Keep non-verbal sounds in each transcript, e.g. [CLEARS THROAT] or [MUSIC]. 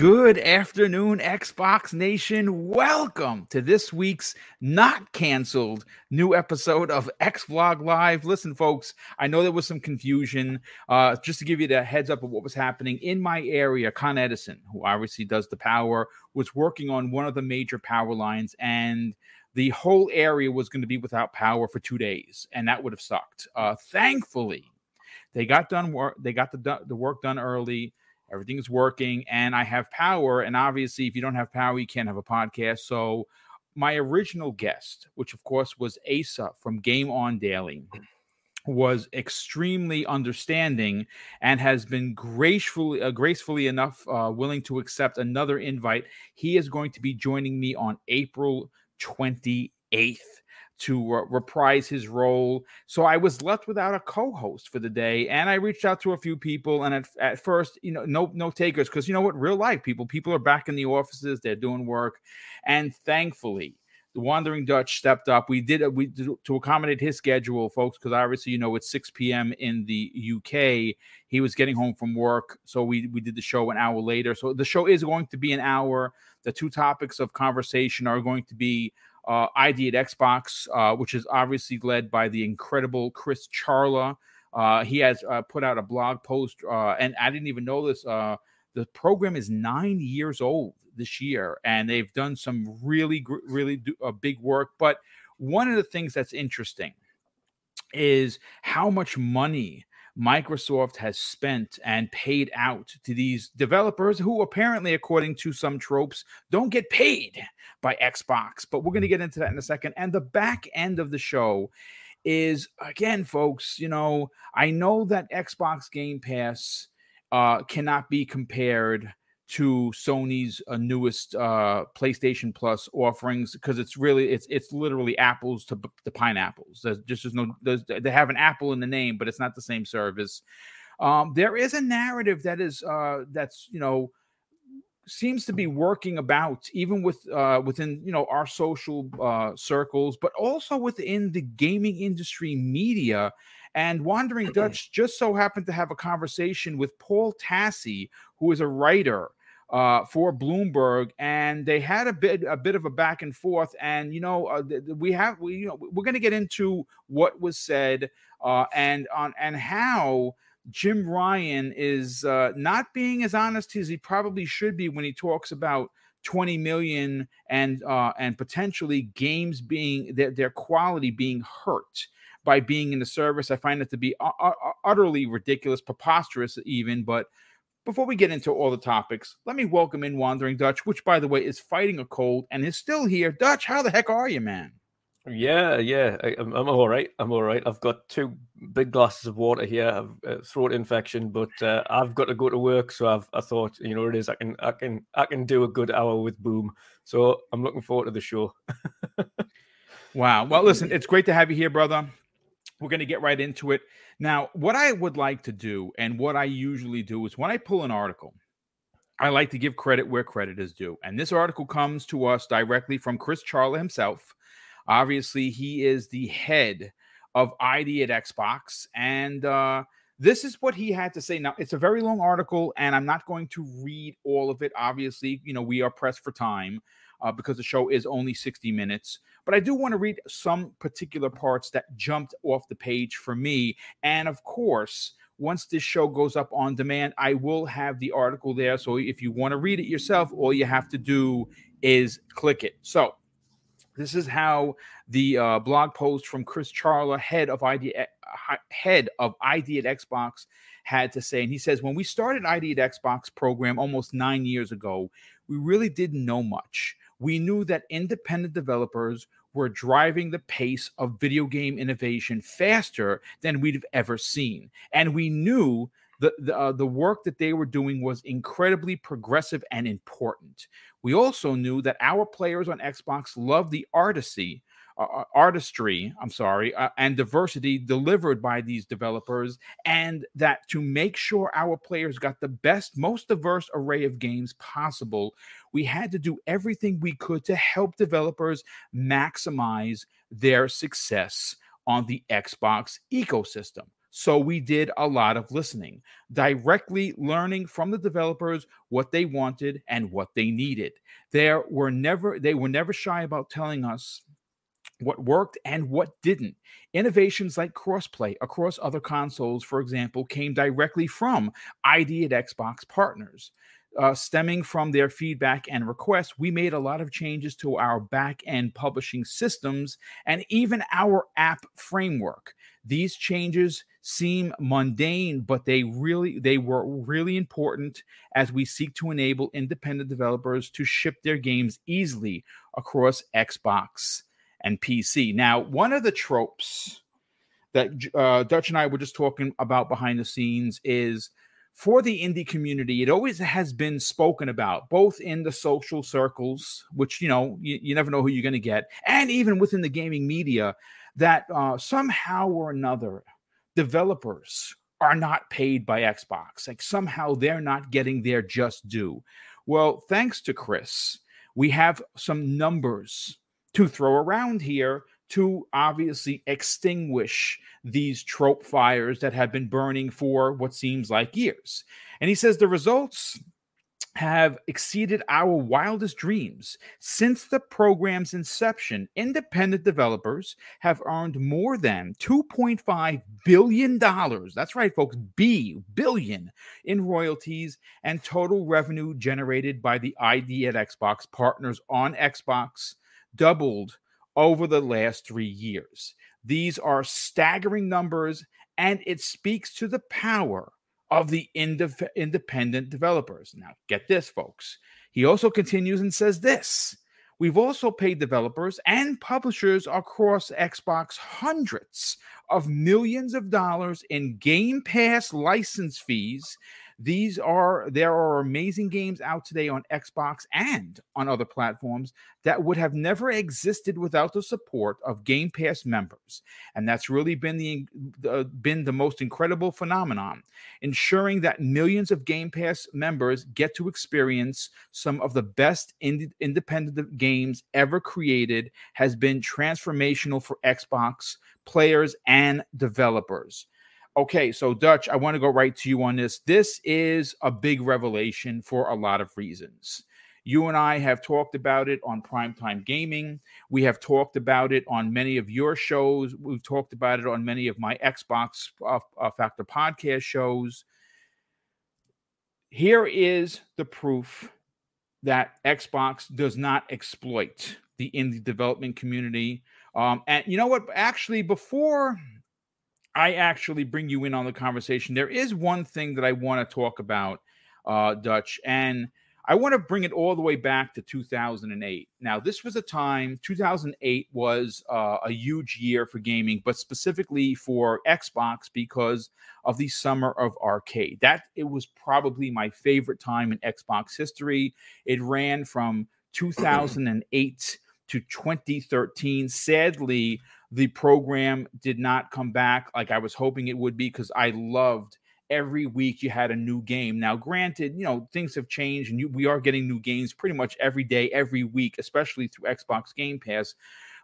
Good afternoon, Xbox Nation. Welcome to this week's not canceled new episode of X Vlog Live. Listen, folks, I know there was some confusion. Uh, just to give you the heads up of what was happening in my area, Con Edison, who obviously does the power, was working on one of the major power lines, and the whole area was going to be without power for two days, and that would have sucked. Uh, thankfully, they got done work. They got the the work done early everything's working and I have power. And obviously, if you don't have power, you can't have a podcast. So, my original guest, which of course was Asa from Game On Daily, was extremely understanding and has been gracefully uh, gracefully enough uh, willing to accept another invite. He is going to be joining me on April 28th to reprise his role. So I was left without a co-host for the day, and I reached out to a few people. And at, at first, you know, no no takers because you know what, real life people, people are back in the offices, they're doing work, and thankfully. The Wandering Dutch stepped up. We did we did, to accommodate his schedule, folks, because obviously you know it's 6 p.m. in the UK. He was getting home from work, so we we did the show an hour later. So the show is going to be an hour. The two topics of conversation are going to be uh, ID at Xbox, uh, which is obviously led by the incredible Chris Charla. Uh, he has uh, put out a blog post, uh, and I didn't even know this. Uh, the program is nine years old this year, and they've done some really, really do, big work. But one of the things that's interesting is how much money Microsoft has spent and paid out to these developers who apparently, according to some tropes, don't get paid by Xbox. But we're going to mm. get into that in a second. And the back end of the show is again, folks, you know, I know that Xbox Game Pass uh, cannot be compared to Sony's uh, newest uh, PlayStation Plus offerings because it's really it's it's literally apples to the pineapples. There's just there's no there's, they have an apple in the name, but it's not the same service. Um, there is a narrative that is uh, that's you know seems to be working about even with uh, within you know our social uh, circles, but also within the gaming industry media. And Wandering Dutch just so happened to have a conversation with Paul Tassi, who is a writer uh, for Bloomberg, and they had a bit a bit of a back and forth. And you know, uh, we have we you know we're going to get into what was said uh, and on and how Jim Ryan is uh, not being as honest as he probably should be when he talks about 20 million and uh, and potentially games being their, their quality being hurt by being in the service. I find it to be utterly ridiculous, preposterous, even. But before we get into all the topics, let me welcome in Wandering Dutch, which, by the way, is fighting a cold and is still here. Dutch, how the heck are you, man? Yeah, yeah, I, am I'm all right. I'm all right. I've got two big glasses of water here. I've uh, throat infection, but uh, I've got to go to work, so I've I thought, you know, it is. I can I can I can do a good hour with Boom. So I'm looking forward to the show. [LAUGHS] wow. Well, listen, it's great to have you here, brother. We're going to get right into it. Now, what I would like to do, and what I usually do, is when I pull an article, I like to give credit where credit is due. And this article comes to us directly from Chris Charla himself. Obviously, he is the head of ID at Xbox. And uh, this is what he had to say. Now, it's a very long article, and I'm not going to read all of it. Obviously, you know, we are pressed for time uh, because the show is only 60 minutes. But I do want to read some particular parts that jumped off the page for me. And of course, once this show goes up on demand, I will have the article there. So if you want to read it yourself, all you have to do is click it. So this is how the uh, blog post from Chris Charla, head of ID, uh, head of ID at Xbox, had to say. And he says, when we started ID at Xbox program almost nine years ago, we really didn't know much we knew that independent developers were driving the pace of video game innovation faster than we'd have ever seen. And we knew the, the, uh, the work that they were doing was incredibly progressive and important. We also knew that our players on Xbox loved the artistry uh, artistry, I'm sorry, uh, and diversity delivered by these developers, and that to make sure our players got the best, most diverse array of games possible, we had to do everything we could to help developers maximize their success on the Xbox ecosystem. So we did a lot of listening, directly learning from the developers what they wanted and what they needed. There were never they were never shy about telling us what worked and what didn't. Innovations like crossplay across other consoles, for example, came directly from ID at Xbox partners. Uh, stemming from their feedback and requests, we made a lot of changes to our back end publishing systems and even our app framework. These changes seem mundane, but they really they were really important as we seek to enable independent developers to ship their games easily across Xbox and PC. Now, one of the tropes that uh, Dutch and I were just talking about behind the scenes is for the indie community, it always has been spoken about, both in the social circles, which you know you, you never know who you're going to get, and even within the gaming media, that uh, somehow or another, developers are not paid by Xbox. Like somehow they're not getting their just due. Well, thanks to Chris, we have some numbers to throw around here to obviously extinguish these trope fires that have been burning for what seems like years. And he says the results have exceeded our wildest dreams. Since the program's inception, independent developers have earned more than $2.5 billion. That's right, folks, B billion in royalties and total revenue generated by the ID at Xbox partners on Xbox doubled over the last three years. These are staggering numbers, and it speaks to the power of the independent developers. Now, get this, folks. He also continues and says this We've also paid developers and publishers across Xbox hundreds of millions of dollars in Game Pass license fees these are there are amazing games out today on Xbox and on other platforms that would have never existed without the support of Game Pass members, and that's really been the uh, been the most incredible phenomenon, ensuring that millions of Game Pass members get to experience some of the best ind- independent games ever created has been transformational for Xbox players and developers. Okay, so Dutch, I want to go right to you on this. This is a big revelation for a lot of reasons. You and I have talked about it on Primetime Gaming. We have talked about it on many of your shows. We've talked about it on many of my Xbox uh, uh, Factor podcast shows. Here is the proof that Xbox does not exploit the indie development community. Um, and you know what? Actually, before I actually bring you in on the conversation. There is one thing that I want to talk about, uh, Dutch, and I want to bring it all the way back to 2008. Now, this was a time, 2008 was uh, a huge year for gaming, but specifically for Xbox because of the summer of arcade. That it was probably my favorite time in Xbox history. It ran from [CLEARS THROAT] 2008 to 2013. Sadly, the program did not come back like I was hoping it would be because I loved every week you had a new game. Now, granted, you know, things have changed and you, we are getting new games pretty much every day, every week, especially through Xbox Game Pass.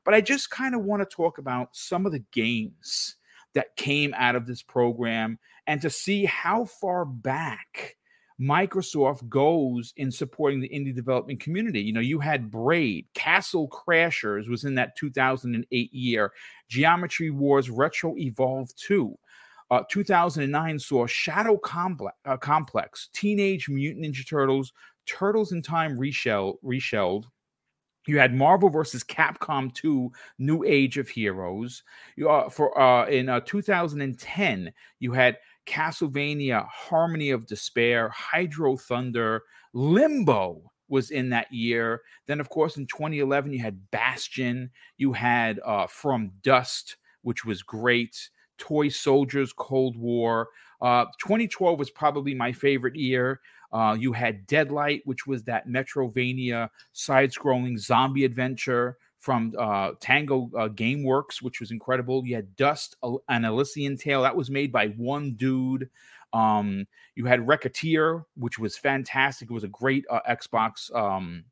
But I just kind of want to talk about some of the games that came out of this program and to see how far back Microsoft goes in supporting the indie development community. You know, you had Braid, Castle Crashers was in that 2008 year, Geometry Wars Retro Evolve 2. Uh, 2009 saw Shadow Complex, uh, Complex, Teenage Mutant Ninja Turtles, Turtles in Time reshell, reshelled. You had Marvel versus Capcom 2, New Age of Heroes. You, uh, for uh, in uh, 2010, you had Castlevania, Harmony of Despair, Hydro Thunder, Limbo was in that year. Then, of course, in 2011, you had Bastion, you had uh, From Dust, which was great, Toy Soldiers, Cold War. Uh, 2012 was probably my favorite year. Uh, you had Deadlight, which was that Metroidvania side scrolling zombie adventure from uh, Tango uh, GameWorks, which was incredible. You had Dust, an Elysian Tale that was made by one dude. Um, you had Recettear, which was fantastic. It was a great uh, Xbox um,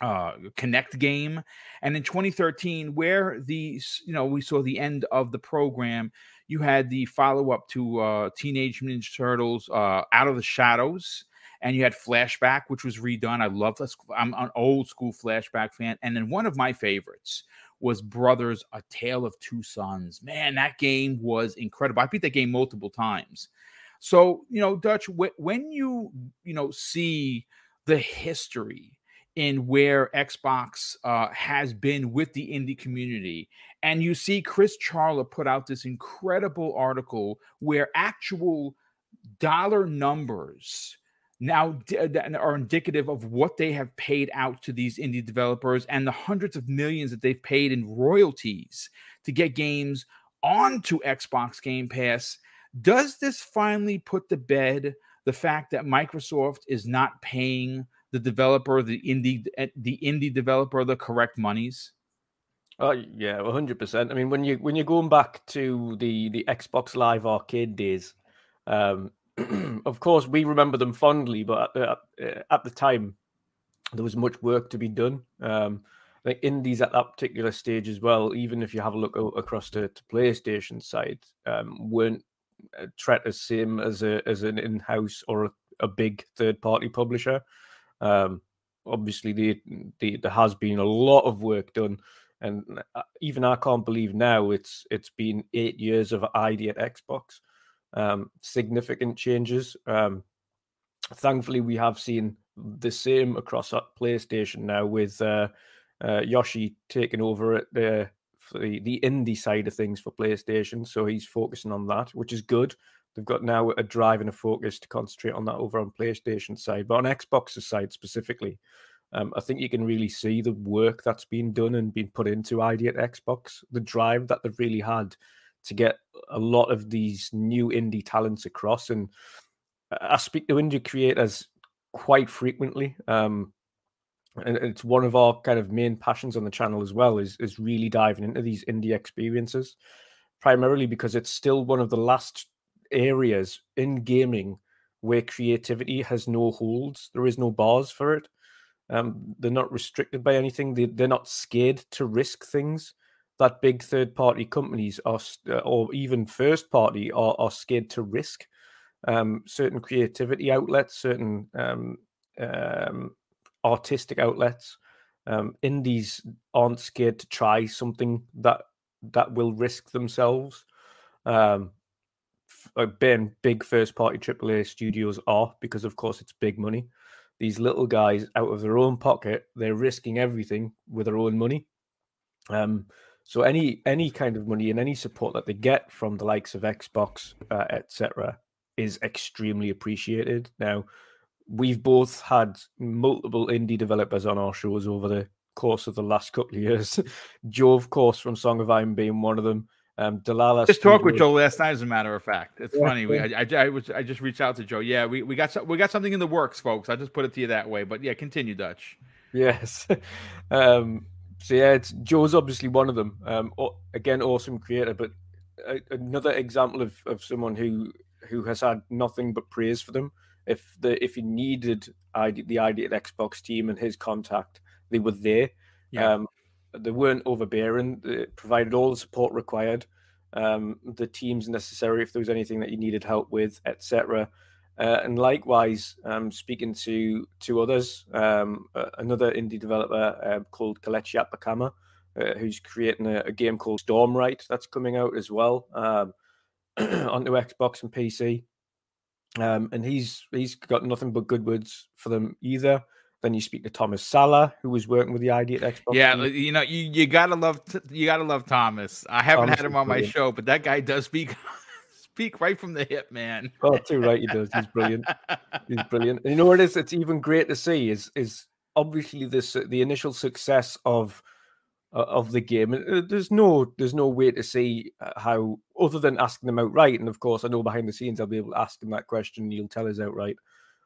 uh, Kinect game. And in 2013, where the you know we saw the end of the program, You had the follow up to uh, Teenage Mutant Ninja Turtles uh, Out of the Shadows, and you had Flashback, which was redone. I love. I'm an old school Flashback fan. And then one of my favorites was Brothers: A Tale of Two Sons. Man, that game was incredible. I beat that game multiple times. So you know, Dutch, when you you know see the history in where Xbox uh, has been with the indie community. And you see Chris Charla put out this incredible article where actual dollar numbers now are indicative of what they have paid out to these indie developers and the hundreds of millions that they've paid in royalties to get games onto Xbox Game Pass. Does this finally put to bed the fact that Microsoft is not paying the developer, the indie, eh, the indie developer, the correct monies? Oh yeah, one hundred percent. I mean, when you when you're going back to the the Xbox Live Arcade days, um, [CLEARS THROAT] of course we remember them fondly, but at the, eh, at the time there was much work to be done. Um, indies at that particular stage as well, even if you have a look across to, to PlayStation side, um, weren't uh, treated as same as a as an in-house or a, a big third-party publisher. Um, obviously, the, the, there has been a lot of work done, and uh, even I can't believe now it's it's been eight years of ID at Xbox. Um, significant changes. Um, thankfully, we have seen the same across PlayStation now with uh, uh, Yoshi taking over at the the the indie side of things for PlayStation. So he's focusing on that, which is good. They've got now a drive and a focus to concentrate on that over on PlayStation side, but on Xbox's side specifically, um, I think you can really see the work that's been done and been put into ID at Xbox, the drive that they've really had to get a lot of these new indie talents across. And I speak to indie creators quite frequently. Um, and it's one of our kind of main passions on the channel as well is is really diving into these indie experiences primarily because it's still one of the last areas in gaming where creativity has no holds. There is no bars for it. Um, they're not restricted by anything. They, they're not scared to risk things that big third party companies are, uh, or even first party, are, are scared to risk. Um, certain creativity outlets, certain um, um, artistic outlets, um, indies aren't scared to try something that that will risk themselves. Um, been big first party AAA studios are because, of course, it's big money. These little guys out of their own pocket, they're risking everything with their own money. Um, so any any kind of money and any support that they get from the likes of Xbox, uh, etc., is extremely appreciated. Now, we've both had multiple indie developers on our shows over the course of the last couple of years. [LAUGHS] Joe, of course, from Song of Iron being one of them. Um, Delilah. Just talked with Joe last night, as a matter of fact. It's yeah, funny. We, I, I, I, was, I just reached out to Joe. Yeah, we, we got we got something in the works, folks. I just put it to you that way. But yeah, continue, Dutch. Yes. [LAUGHS] um, so yeah, it's Joe's obviously one of them. Um, again, awesome creator, but a, another example of, of someone who who has had nothing but praise for them. If the if he needed ID, the ID at Xbox team and his contact, they were there. Yeah. Um, they weren't overbearing. They provided all the support required, um, the teams necessary if there was anything that you needed help with, etc. Uh, and likewise, um, speaking to to others, um, uh, another indie developer uh, called Kelechi Akpakama, uh, who's creating a, a, game called Stormwright that's coming out as well um, [CLEARS THROAT] onto Xbox and PC. Um, and he's he's got nothing but good words for them either. Then you speak to Thomas Sala, who was working with the ID at Xbox. Yeah, you know, you, you gotta love you gotta love Thomas. I haven't Thomas had him on my show, but that guy does speak [LAUGHS] speak right from the hip, man. Oh, too right, he does. He's brilliant. He's [LAUGHS] brilliant. And you know what it is? It's even great to see is is obviously this the initial success of uh, of the game. Uh, there's no there's no way to see uh, how other than asking them outright. And of course, I know behind the scenes I'll be able to ask him that question. and He'll tell us outright,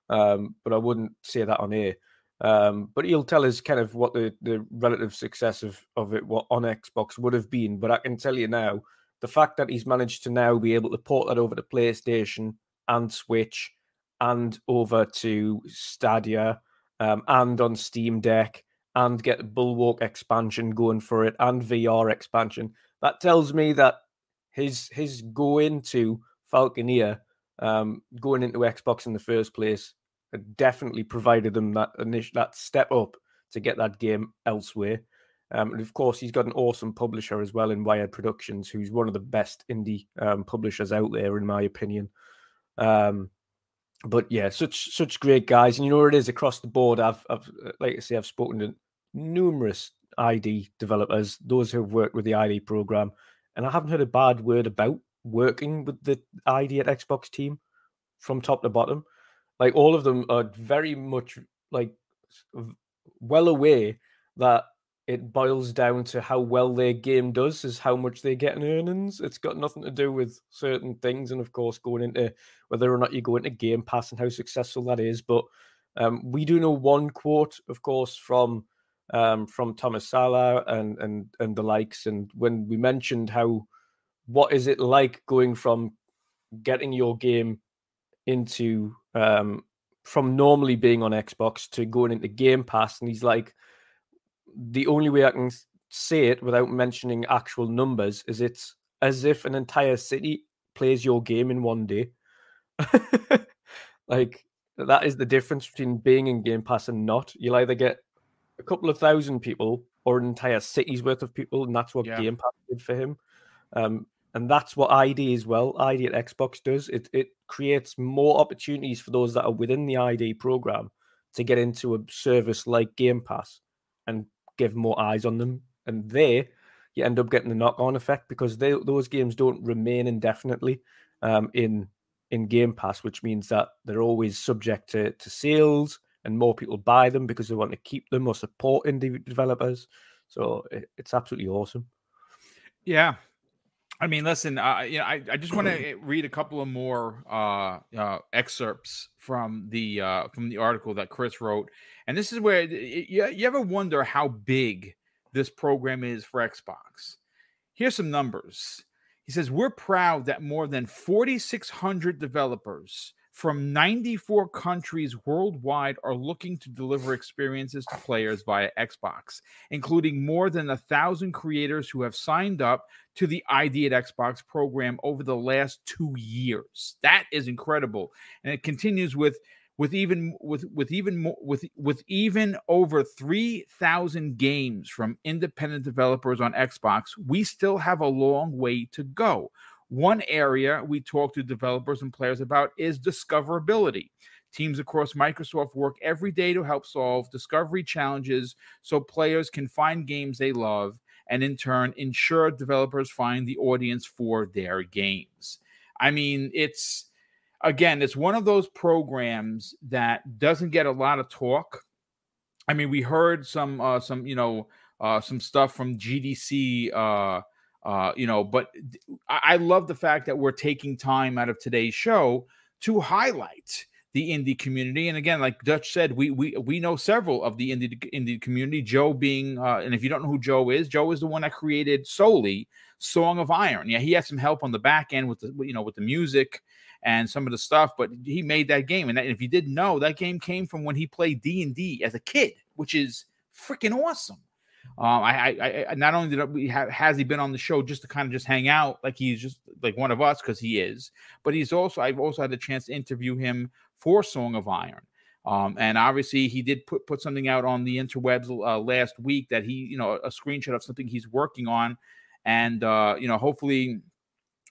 um, but I wouldn't say that on air. Um, but he'll tell us kind of what the, the relative success of, of it what on Xbox would have been. But I can tell you now, the fact that he's managed to now be able to port that over to PlayStation and Switch and over to Stadia um, and on Steam Deck and get Bulwark expansion going for it and VR expansion, that tells me that his his go into Falconeer, um, going into Xbox in the first place, definitely provided them that initial that step up to get that game elsewhere. Um, and of course, he's got an awesome publisher as well in Wired Productions, who's one of the best indie um, publishers out there, in my opinion. Um, but yeah, such such great guys, and you know it is across the board. I've, I've like I say, I've spoken to numerous ID developers, those who've worked with the ID program, and I haven't heard a bad word about working with the ID at Xbox team from top to bottom. Like all of them are very much like well aware that it boils down to how well their game does is how much they get in earnings. It's got nothing to do with certain things, and of course, going into whether or not you go into Game Pass and how successful that is. But um, we do know one quote, of course, from um, from Thomas Sala and and and the likes. And when we mentioned how what is it like going from getting your game into um, from normally being on Xbox to going into Game Pass, and he's like the only way I can say it without mentioning actual numbers is it's as if an entire city plays your game in one day. [LAUGHS] like that is the difference between being in Game Pass and not. You'll either get a couple of thousand people or an entire city's worth of people, and that's what yeah. Game Pass did for him. Um, and that's what ID as well. ID at Xbox does. It it creates more opportunities for those that are within the ID program to get into a service like Game Pass and give more eyes on them. And there, you end up getting the knock-on effect because they, those games don't remain indefinitely um, in in Game Pass, which means that they're always subject to, to sales and more people buy them because they want to keep them or support indie developers. So it, it's absolutely awesome. Yeah, I mean, listen, uh, you know, I, I just want to read a couple of more uh, uh, excerpts from the uh, from the article that Chris wrote, and this is where you, you ever wonder how big this program is for Xbox. Here's some numbers. He says we're proud that more than 4,600 developers from 94 countries worldwide are looking to deliver experiences to players via Xbox, including more than a thousand creators who have signed up to the ID at Xbox program over the last two years. That is incredible, and it continues with with even with with even more with with even over 3000 games from independent developers on Xbox we still have a long way to go one area we talk to developers and players about is discoverability. Teams across Microsoft work every day to help solve discovery challenges so players can find games they love and in turn ensure developers find the audience for their games. I mean, it's again, it's one of those programs that doesn't get a lot of talk. I mean, we heard some uh some, you know, uh some stuff from GDC uh uh, you know, but I love the fact that we're taking time out of today's show to highlight the indie community. And again, like Dutch said, we we we know several of the indie indie community. Joe being, uh, and if you don't know who Joe is, Joe is the one that created solely Song of Iron. Yeah, he had some help on the back end with the you know with the music and some of the stuff, but he made that game. And, that, and if you didn't know, that game came from when he played D and D as a kid, which is freaking awesome. Um, I, I, I, not only did we have has he been on the show just to kind of just hang out like he's just like one of us because he is, but he's also I've also had the chance to interview him for Song of Iron. Um, and obviously he did put put something out on the interwebs uh, last week that he you know a screenshot of something he's working on, and uh, you know hopefully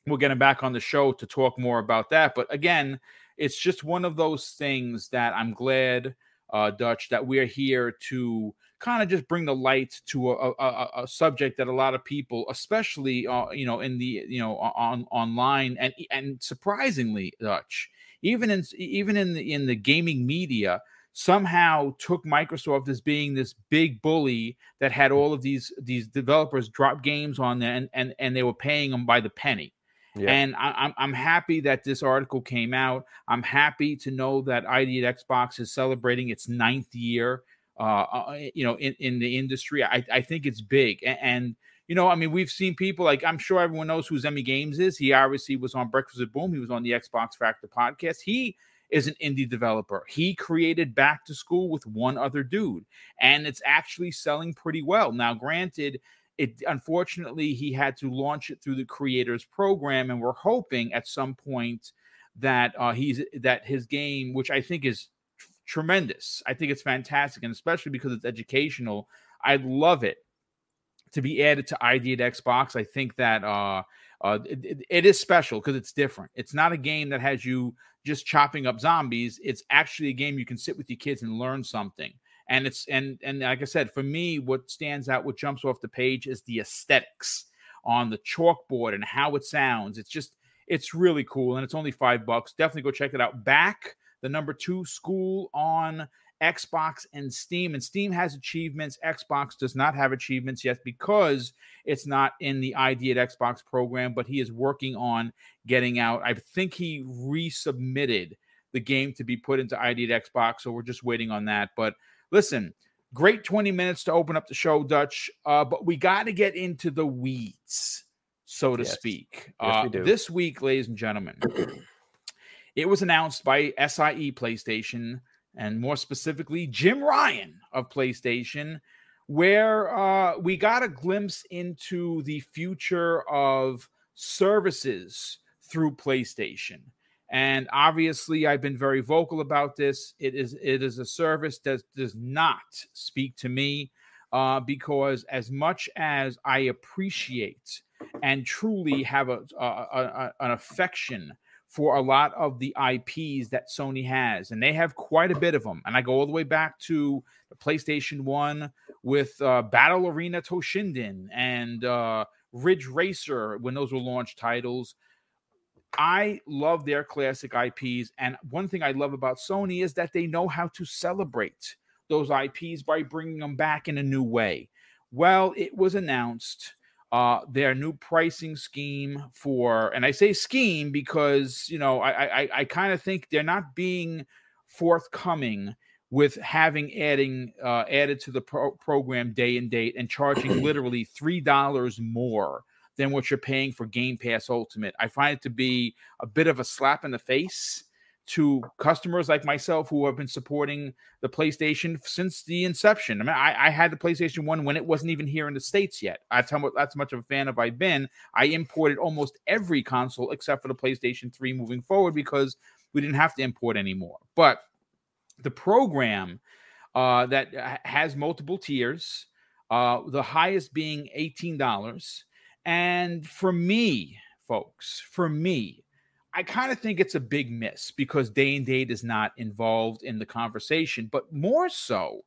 we'll get him back on the show to talk more about that. But again, it's just one of those things that I'm glad, uh, Dutch, that we're here to kind of just bring the light to a, a, a, subject that a lot of people, especially uh, you know in the you know on online and and surprisingly Dutch, even in even in the in the gaming media somehow took Microsoft as being this big bully that had all of these these developers drop games on there and and, and they were paying them by the penny. Yeah. And I, am I'm, I'm happy that this article came out. I'm happy to know that ID at Xbox is celebrating its ninth year uh, uh you know, in, in the industry. I, I think it's big. And, and, you know, I mean, we've seen people like I'm sure everyone knows who Zemi Games is. He obviously was on Breakfast with Boom. He was on the Xbox Factor podcast. He is an indie developer. He created Back to School with one other dude, and it's actually selling pretty well. Now, granted, it unfortunately he had to launch it through the creators program, and we're hoping at some point that uh, he's that his game, which I think is tremendous, I think it's fantastic, and especially because it's educational, I love it to be added to ID at Xbox. I think that uh, uh, it, it is special because it's different. It's not a game that has you just chopping up zombies. It's actually a game you can sit with your kids and learn something. And it's and and like I said, for me, what stands out, what jumps off the page, is the aesthetics on the chalkboard and how it sounds. It's just it's really cool, and it's only five bucks. Definitely go check it out. Back the number two school on Xbox and Steam. And Steam has achievements. Xbox does not have achievements yet because it's not in the ID at Xbox program, but he is working on getting out. I think he resubmitted the game to be put into ID at Xbox. So we're just waiting on that. But listen, great 20 minutes to open up the show, Dutch. Uh, but we got to get into the weeds, so to yes. speak. Yes, uh, this week, ladies and gentlemen, [CLEARS THROAT] it was announced by SIE PlayStation and more specifically, Jim Ryan of PlayStation, where uh, we got a glimpse into the future of services through PlayStation. And obviously, I've been very vocal about this. It is it is a service that does not speak to me uh, because as much as I appreciate and truly have a, a, a an affection for a lot of the IPs that Sony has, and they have quite a bit of them. And I go all the way back to the PlayStation One with uh, Battle Arena Toshinden and uh, Ridge Racer when those were launch titles. I love their classic IPs, and one thing I love about Sony is that they know how to celebrate those IPs by bringing them back in a new way. Well, it was announced uh, their new pricing scheme for, and I say scheme because you know I I, I kind of think they're not being forthcoming with having adding uh, added to the pro- program day and date and charging [CLEARS THROAT] literally three dollars more than what you're paying for Game Pass Ultimate. I find it to be a bit of a slap in the face to customers like myself who have been supporting the PlayStation since the inception. I mean, I, I, had the PlayStation One when it wasn't even here in the states yet. That's how much, that's much of a fan of I've been. I imported almost every console except for the PlayStation Three moving forward because we didn't have to import anymore. But the program uh, that has multiple tiers, uh, the highest being eighteen dollars, and for me, folks, for me, I kind of think it's a big miss because day and date is not involved in the conversation, but more so,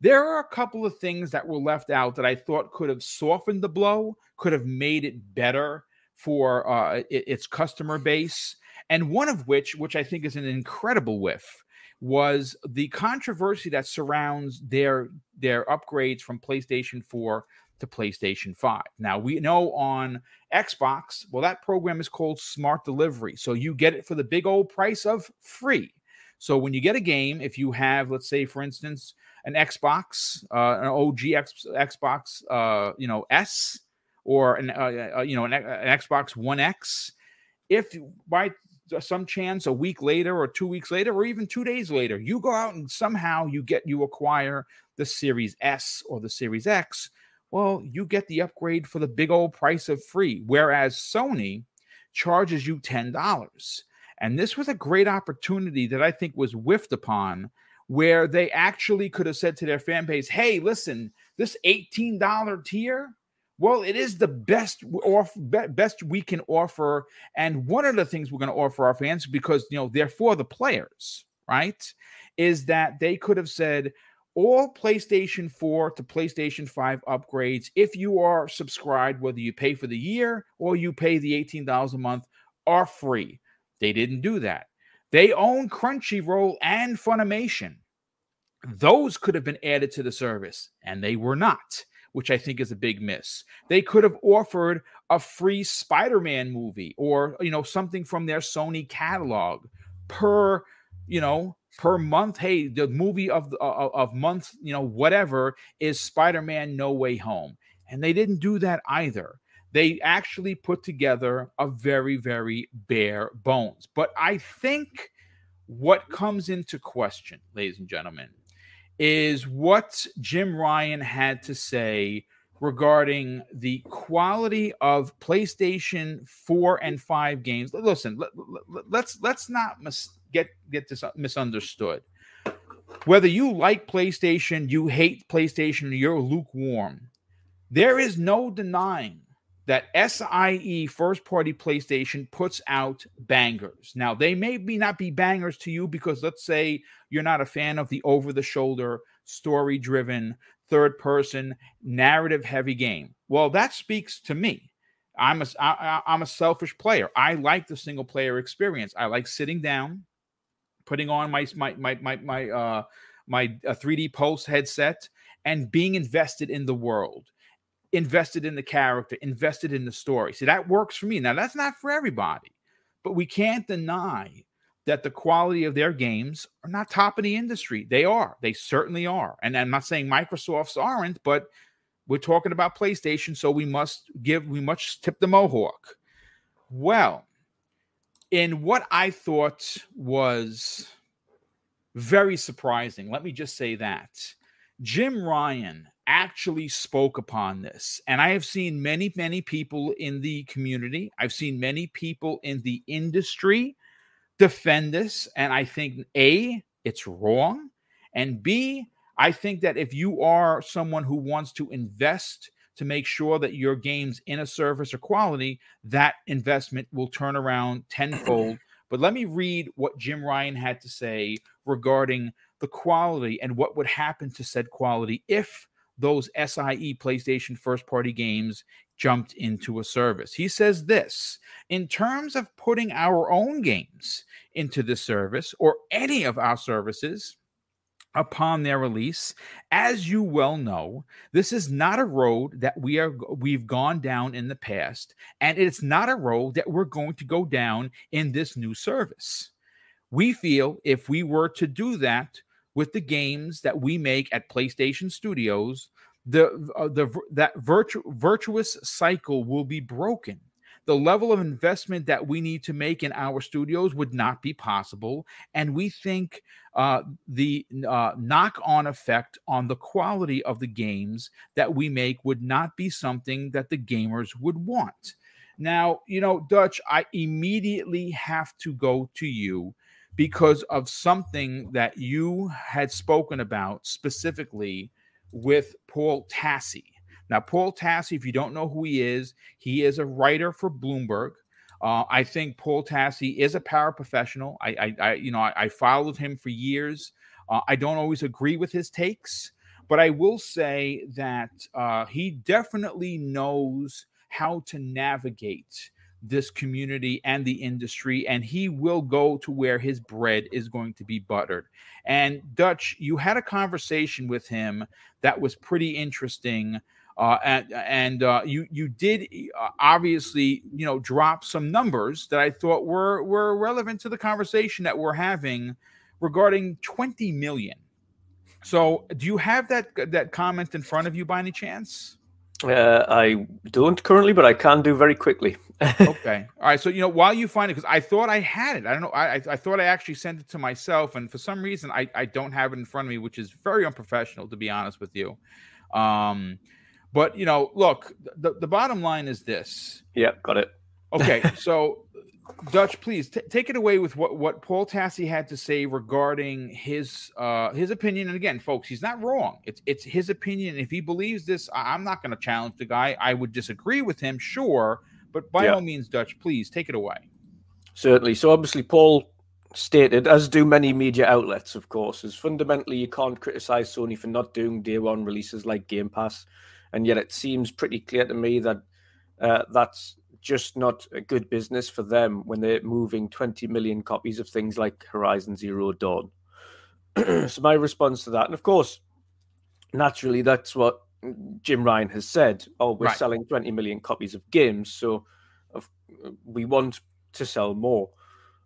there are a couple of things that were left out that I thought could have softened the blow, could have made it better for uh, its customer base. And one of which, which I think is an incredible whiff, was the controversy that surrounds their their upgrades from PlayStation 4 to PlayStation 5. Now, we know on Xbox, well, that program is called Smart Delivery. So you get it for the big old price of free. So when you get a game, if you have, let's say, for instance, an Xbox, uh, an OG X, Xbox, uh, you know, S, or an, uh, uh you know, an, an Xbox One X, if by some chance a week later or two weeks later or even two days later you go out and somehow you get you acquire the series s or the series x well, you get the upgrade for the big old price of free, whereas Sony charges you $10. And this was a great opportunity that I think was whiffed upon where they actually could have said to their fan base, hey, listen, this $18 tier, well, it is the best off best we can offer. And one of the things we're going to offer our fans, because you know, they're for the players, right? Is that they could have said, all PlayStation 4 to PlayStation 5 upgrades, if you are subscribed, whether you pay for the year or you pay the $18 a month, are free. They didn't do that. They own Crunchyroll and Funimation. Those could have been added to the service, and they were not, which I think is a big miss. They could have offered a free Spider-Man movie or you know something from their Sony catalog per you know per month hey the movie of the uh, of month you know whatever is spider-man no way home. And they didn't do that either. They actually put together a very very bare bones. But i think what comes into question ladies and gentlemen is what jim ryan had to say regarding the quality of PlayStation 4 and 5 games. Listen, let, us let's, let's not mis- get get this uh, misunderstood. Whether you like PlayStation, you hate PlayStation, you're lukewarm. There is no denying that SIE first party PlayStation puts out bangers. Now, they may be not be bangers to you because let's say you're not a fan of the over the shoulder, story driven, third person, narrative heavy game. Well, that speaks to me. I'm a I, I'm a selfish player. I like the single player experience. I like sitting down, putting on my my my my my uh my uh, 3D Pulse headset and being invested in the world invested in the character, invested in the story. See, that works for me. Now, that's not for everybody, but we can't deny that the quality of their games are not top of the industry. They are. They certainly are. And I'm not saying Microsoft's aren't, but we're talking about PlayStation, so we must give, we must tip the Mohawk. Well, in what I thought was very surprising, let me just say that Jim Ryan actually spoke upon this. And I have seen many, many people in the community, I've seen many people in the industry defend this. And I think A, it's wrong. And B, I think that if you are someone who wants to invest to make sure that your game's in a service or quality, that investment will turn around tenfold. [CLEARS THROAT] But let me read what Jim Ryan had to say regarding the quality and what would happen to said quality if those SIE PlayStation first party games jumped into a service. He says this in terms of putting our own games into the service or any of our services upon their release as you well know this is not a road that we are we've gone down in the past and it's not a road that we're going to go down in this new service we feel if we were to do that with the games that we make at PlayStation Studios, the uh, the that virtu- virtuous cycle will be broken. The level of investment that we need to make in our studios would not be possible, and we think uh, the uh, knock-on effect on the quality of the games that we make would not be something that the gamers would want. Now, you know, Dutch, I immediately have to go to you because of something that you had spoken about specifically with Paul Tassi. Now, Paul Tassi, if you don't know who he is, he is a writer for Bloomberg. Uh, I think Paul Tassi is a paraprofessional. I, I, I you know, I, I, followed him for years. Uh, I don't always agree with his takes, but I will say that uh, he definitely knows how to navigate this community and the industry, and he will go to where his bread is going to be buttered. And Dutch, you had a conversation with him that was pretty interesting. Uh, and and uh, you you did uh, obviously you know drop some numbers that I thought were were relevant to the conversation that we're having regarding 20 million. So, do you have that that comment in front of you by any chance? Uh, I don't currently, but I can do very quickly. [LAUGHS] okay. All right. So you know, while you find it, because I thought I had it. I don't know. I, I thought I actually sent it to myself, and for some reason, I I don't have it in front of me, which is very unprofessional, to be honest with you. Um, but you know, look, the the bottom line is this. Yeah, got it. Okay. [LAUGHS] So Dutch, please t- take it away with what, what Paul Tassi had to say regarding his uh, his opinion. And again, folks, he's not wrong. It's it's his opinion. If he believes this, I- am not going to challenge the guy. I would disagree with him, sure, but by yeah. all means, Dutch, please take it away. Certainly. So obviously, Paul stated, as do many media outlets, of course, is fundamentally you can't criticize Sony for not doing day one releases like Game Pass, and yet it seems pretty clear to me that uh, that's just not a good business for them when they're moving 20 million copies of things like Horizon Zero Dawn. [CLEARS THROAT] so my response to that, and of course, naturally, that's what Jim Ryan has said. Oh, we're right. selling 20 million copies of games, so we want to sell more.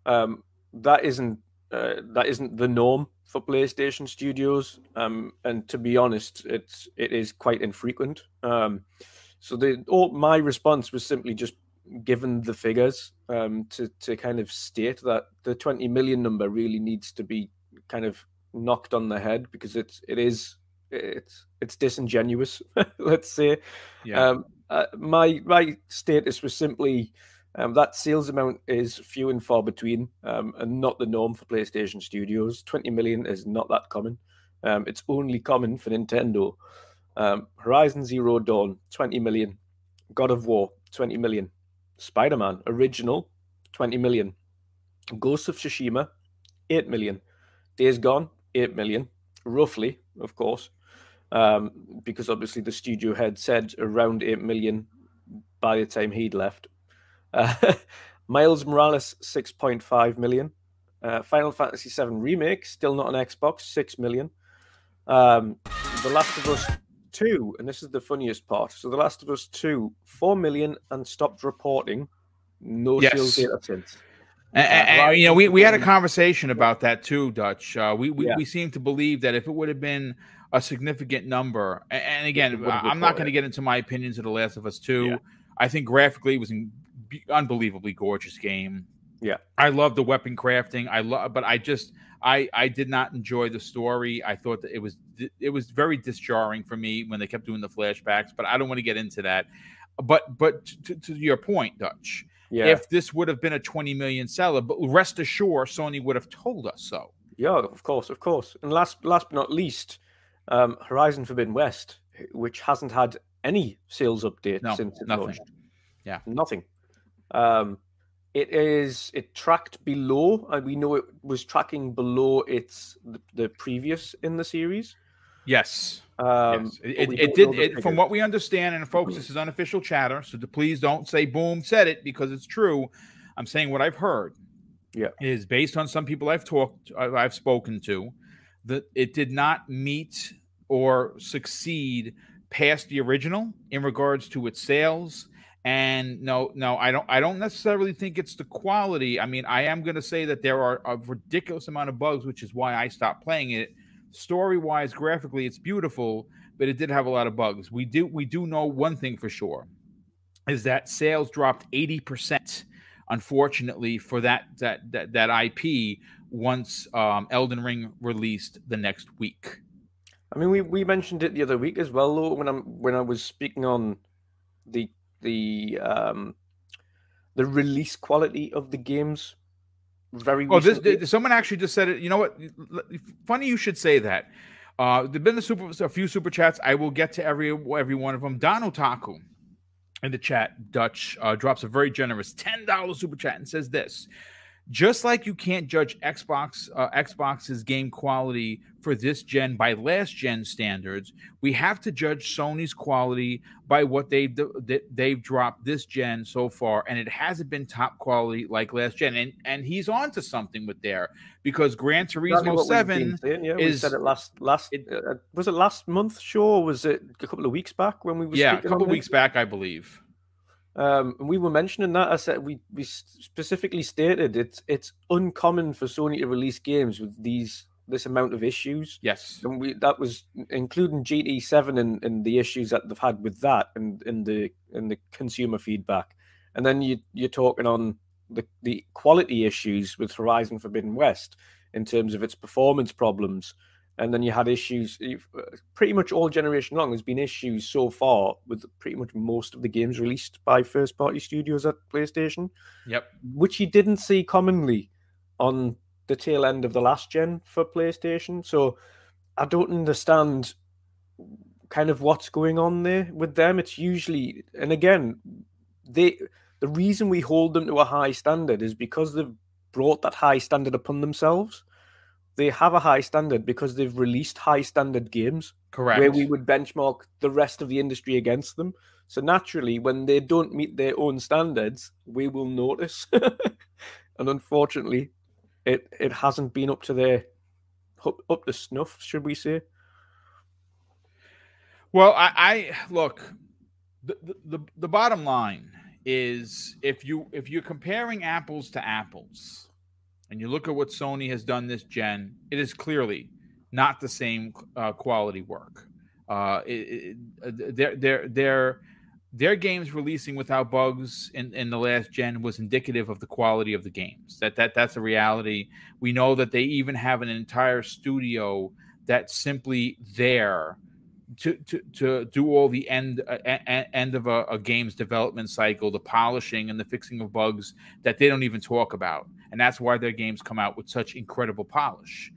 Um, that isn't uh, that isn't the norm for PlayStation Studios, um, and to be honest, it's it is quite infrequent. Um, so the all, my response was simply just given the figures um, to to kind of state that the 20 million number really needs to be kind of knocked on the head because it's it is it's it's disingenuous. [LAUGHS] let's say. Yeah. Um, uh, my my status was simply um, that sales amount is few and far between, um, and not the norm for PlayStation Studios. Twenty million is not that common. Um, it's only common for Nintendo. Um, Horizon Zero Dawn, twenty million. God of War, twenty million. Spider Man original, twenty million. Ghost of Tsushima, eight million. Days Gone, eight million, roughly, of course, um, because obviously the studio had said around eight million by the time he'd left. Uh, [LAUGHS] Miles Morales, 6.5 million. Uh, Final Fantasy VII Remake, still not on Xbox, 6 million. Um, the Last of Us 2, and this is the funniest part. So, The Last of Us 2, 4 million and stopped reporting. No Yes. sales data since. And, and, you know, we, we had a conversation about that too, Dutch. Uh, we we, Yeah. we seem to believe that if it would have been a significant number, and, again, I'm not going to get into my opinions of The Last of Us Two. Yeah. I think graphically it was an unbelievably gorgeous game. Yeah. I love the weapon crafting. I love, but I just I I did not enjoy the story. I thought that it was it was very disjarring for me when they kept doing the flashbacks. But I don't want to get into that. But but to, to your point, Dutch Yeah. if this would have been a 20 million seller but rest assured sony would have told us so Yeah, of course, of course. And last, last but not least, um, Horizon Forbidden West, which hasn't had any sales update No, since it nothing. launched. Yeah. nothing. Um, it is it tracked below, and we know it was tracking below its the, the previous in the series. yes, Um, yes. It, it, it did it, from what we understand and folks this is unofficial chatter so to please don't say boom said it because it's true i'm saying what i've heard Yeah. is based on some people i've talked i've spoken to that it did not meet or succeed past the original in regards to its sales and no no i don't i don't necessarily think it's the quality. I mean i am going to say that there are a ridiculous amount of bugs which is why i stopped playing it. Story wise graphically it's beautiful but it did have a lot of bugs. We do we do know one thing for sure is that sales dropped 80% unfortunately for that that that, that ip once um, elden ring released the next week. I mean, we, we mentioned it the other week as well, though, when I'm when I was speaking on the the um the release quality of the games. Very Oh, this, recently. th- someone actually just said it. You know what? Funny you should say that. Uh, there've been a super, a few super chats. I will get to every every one of them. Don Otaku in the chat, Dutch uh, drops a very generous ten dollars super chat and says this: just like you can't judge Xbox uh, Xbox's game quality for this gen by last gen standards, we have to judge Sony's quality by what they've they've dropped this gen so far, and it hasn't been top quality like last gen. And and he's on to something with there because Gran Turismo what we've been Seven. saying, yeah, we is- said it last last it- uh, was it last month? Sure, was it a couple of weeks back when we were Yeah, a couple of weeks back, I believe. Um, and we were mentioning that. I said we we specifically stated it's it's uncommon for Sony to release games with these this amount of issues. Yes. And we that was including GT seven and, and the issues that they've had with that and in the in the consumer feedback. And then you you're talking on the, the quality issues with Horizon Forbidden West in terms of its performance problems. And then you had issues pretty much all generation long. There's been issues so far with pretty much most of the games released by first party studios at PlayStation Yep. which you didn't see commonly on the tail end of the last gen for PlayStation. So I don't understand kind of what's going on there with them. It's usually, and again, they the reason we hold them to a high standard is because they've brought that high standard upon themselves. They have a high standard because they've released high standard games Correct. where we would benchmark the rest of the industry against them. So naturally, when they don't meet their own standards, we will notice. [LAUGHS] and unfortunately, it it hasn't been up to their up, up to snuff, should we say? Well, I, I look. The, the the the bottom line is if you if you're comparing apples to apples, and you look at what Sony has done this gen, it is clearly not the same uh, quality work. Uh, it, it, their their their their games releasing without bugs in, in the last gen was indicative of the quality of the games. That that that's a reality. We know that they even have an entire studio that's simply there to to, to do all the end uh, end of a, a, game's development cycle, the polishing and the fixing of bugs that they don't even talk about, and that's why their games come out with such incredible polish.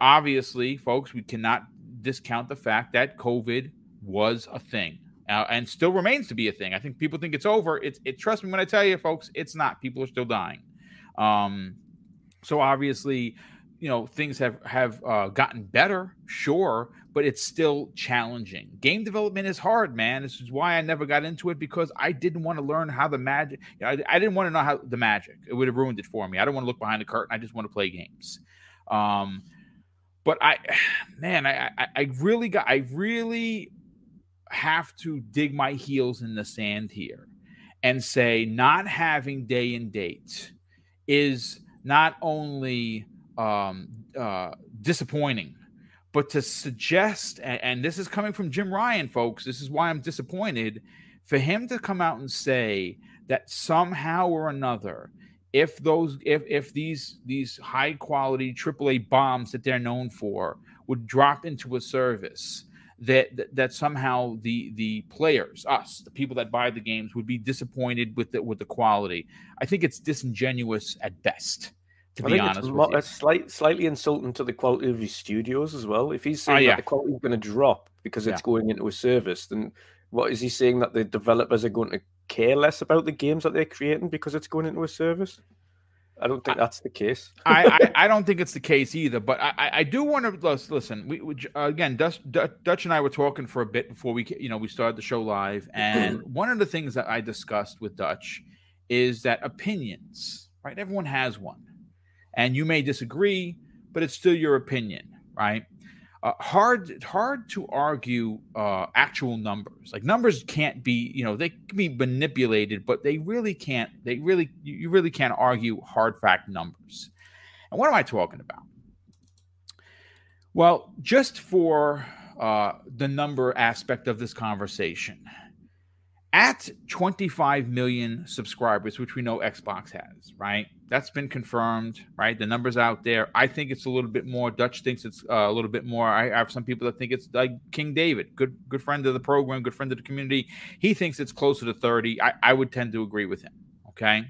Obviously, folks, we cannot discount the fact that COVID was a thing. Uh, and still remains to be a thing. I think people think it's over. It's it. Trust me when I tell you, folks, it's not. People are still dying. Um, so obviously, you know things have have uh, gotten better, sure, but it's still challenging. Game development is hard, man. This is why I never got into it because I didn't want to learn how the magic. You know, I, I, didn't want to know how the magic. It would have ruined it for me. I don't want to look behind the curtain. I just want to play games. Um, but I, [SIGHS] man, I, I, I really got. I really have to dig my heels in the sand here and say not having day and date is not only um, uh, disappointing, but to suggest, and, and this is coming from Jim Ryan, folks, this is why I'm disappointed for him to come out and say that somehow or another, if those if if these these high quality AAA bombs that they're known for would drop into a service, that, that that somehow the the players, us, the people that buy the games, would be disappointed with the with the quality. I think it's disingenuous at best. To I be honest, it's, with slight, slightly insulting to the quality of his studios as well. If he's oh, saying oh, yeah. that the quality is going to drop because it's yeah. going into a service, then what is he saying that the developers are going to care less about the games that they're creating because it's going into a service? I don't think that's the case. I, I, [LAUGHS] I, don't think it's the case either. But I, I do want to listen. We, we again, Dutch, Dutch and I were talking for a bit before we you know we started the show live, and [CLEARS THROAT] one of the things that I discussed with Dutch is that opinions, right? Everyone has one, and you may disagree, but it's still your opinion, right? uh, hard hard to argue uh, actual numbers. Like numbers can't be, you know, they can be manipulated, but they really can't. They really, you really can't argue hard fact numbers. And what am I talking about? Well, just for uh, the number aspect of this conversation, at 25 million subscribers, which we know Xbox has, right? That's been confirmed, right? The numbers out there. I think it's a little bit more. Dutch thinks it's uh, a little bit more. I have some people that think it's like King David, good good friend of the program, good friend of the community. He thinks it's closer to 30. I, I would tend to agree with him. Okay.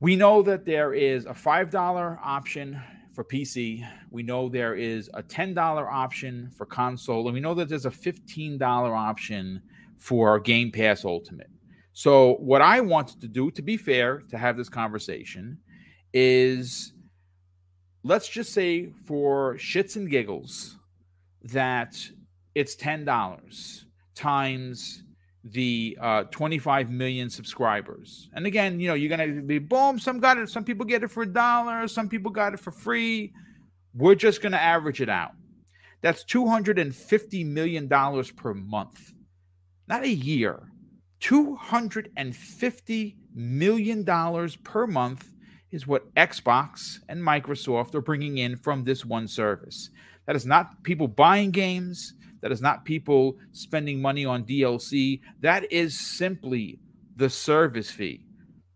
We know that there is a $5 option for PC. We know there is a $10 option for console. And we know that there's a $15 option for Game Pass Ultimate. So, what I wanted to do, to be fair, to have this conversation, is let's just say for shits and giggles that it's $10 times the uh, 25 million subscribers. And again, you know, you're to be boom, some got it, some people get it for a dollar, some people got it for free. We're just to average it out. That's $250 million per month not a year, $250 million per month is what Xbox and Microsoft are bringing in from this one service. That is not people buying games. That is not people spending money on DLC. That is simply the service fee.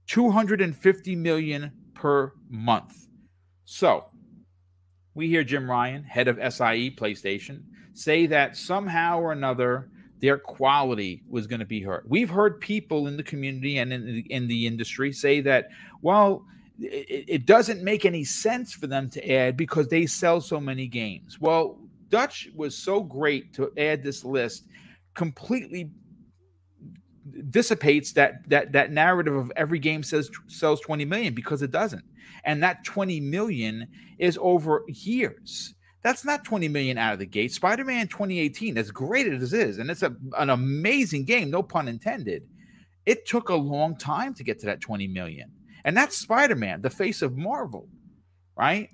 250 million per month. So, we hear Jim Ryan, head of SIE PlayStation, say that somehow or another their quality was going to be hurt. We've heard people in the community and in the, in the industry say that, well, it, it, doesn't make any sense for them to add because they sell so many games. Well, Dutch was so great to add this list, completely dissipates that that that narrative of every game says sells 20 million because it doesn't and that 20 million is over years that's not 20 million out of the gate. Spider Man 2018, as great as it is, and it's a, an amazing game, no pun intended, it took a long time to get to that 20 million. And that's Spider Man, the face of Marvel, right?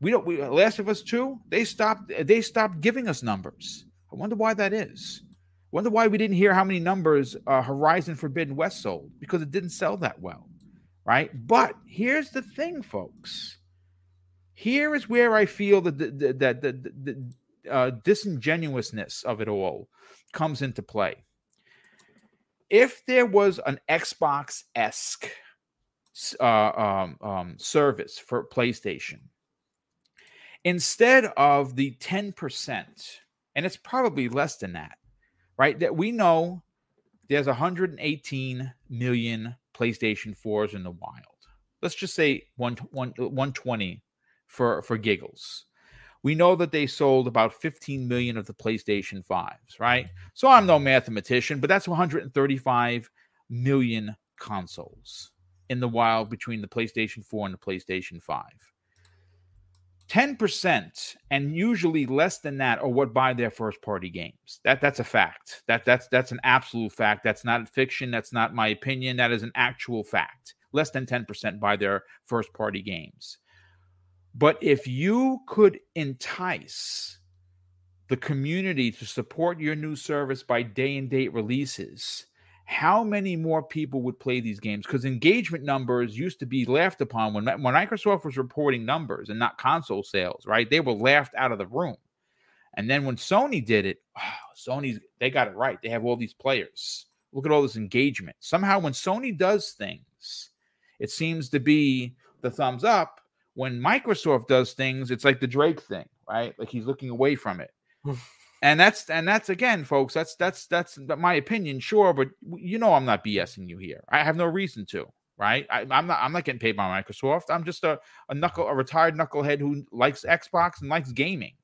We don't, we, Last of Us 2, they stopped, they stopped giving us numbers. I wonder why that is. I wonder why we didn't hear how many numbers uh, Horizon Forbidden West sold because it didn't sell that well, right? But here's the thing, folks here is where I feel that the, the, the, the, uh, disingenuousness of it all comes into play. If there was an Xbox esque uh, um, um, service for PlayStation, instead of the 10%, and it's probably less than that, right? That we know there's 118 million PlayStation 4s in the wild. Let's just say one, one, 120 for, for giggles. We know that they sold about 15 million of the PlayStation 5s, right? So I'm no mathematician, but that's 135 million consoles in the wild between the PlayStation 4 and the PlayStation 5. 10% and usually less than that are what buy their first party games. That that's a fact. That that's that's an absolute fact. That's not fiction, that's not my opinion, that is an actual fact. Less than 10% buy their first party games. But if you could entice the community to support your new service by day and date releases, how many more people would play these games? Because engagement numbers used to be laughed upon when, when Microsoft was reporting numbers and not console sales, right? They were laughed out of the room. And then when Sony did it, oh, [SIGHS] Sony's they got it right. They have all these players. Look at all this engagement. Somehow, when Sony does things, it seems to be the thumbs up. When Microsoft does things, it's like the Drake thing, right? Like he's looking away from it. [LAUGHS] and that's and that's again folks that's that's that's my opinion sure but you know i'm not bsing you here i have no reason to right I, am not i'm not getting paid by microsoft i'm just a, a knuckle a retired knucklehead who likes xbox and likes gaming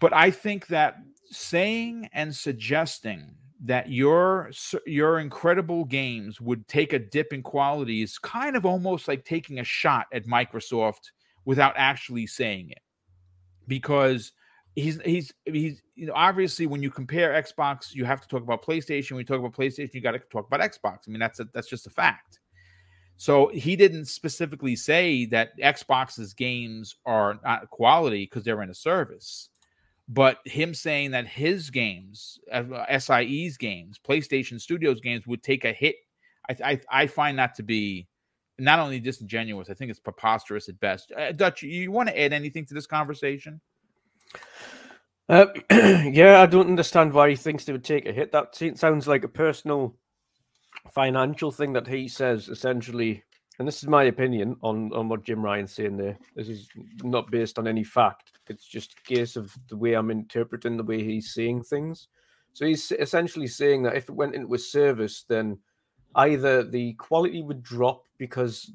but i think that saying and suggesting that your your incredible games would take a dip in quality is kind of almost like taking a shot at microsoft without actually saying it because he's he's he's you know obviously when you compare Xbox, you have to talk about PlayStation. When you talk about PlayStation, you got to talk about Xbox. I mean that's a, that's just a fact. So he didn't specifically say that Xbox's games are not quality because they're in a service, but him saying that his games, uh, SIE's games, PlayStation Studios games would take a hit. I, I, I find that to be not only disingenuous, I think it's preposterous at best. Uh, Dutch, you want to add anything to this conversation? Uh, [CLEARS THROAT] yeah, I don't understand why he thinks they would take a hit. That sounds like a personal financial thing that he says essentially. And this is my opinion on, on what Jim Ryan's saying there. This is not based on any fact. It's just a case of the way I'm interpreting the way he's saying things. So he's essentially saying that if it went into a service, then either the quality would drop because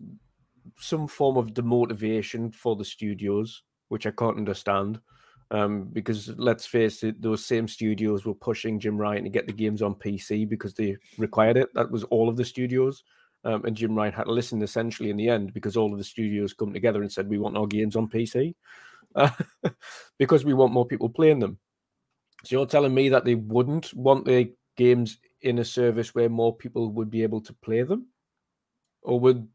some form of demotivation for the studios, which I can't understand, um, because let's face it, those same studios were pushing Jim Ryan to get the games on PC because they required it. That was all of the studios. Um, and Jim Ryan had to listen essentially in the end because all of the studios come together and said, We want our games on PC uh, [LAUGHS] because we want more people playing them. So you're telling me that they wouldn't want their games in a service where more people would be able to play them? Or would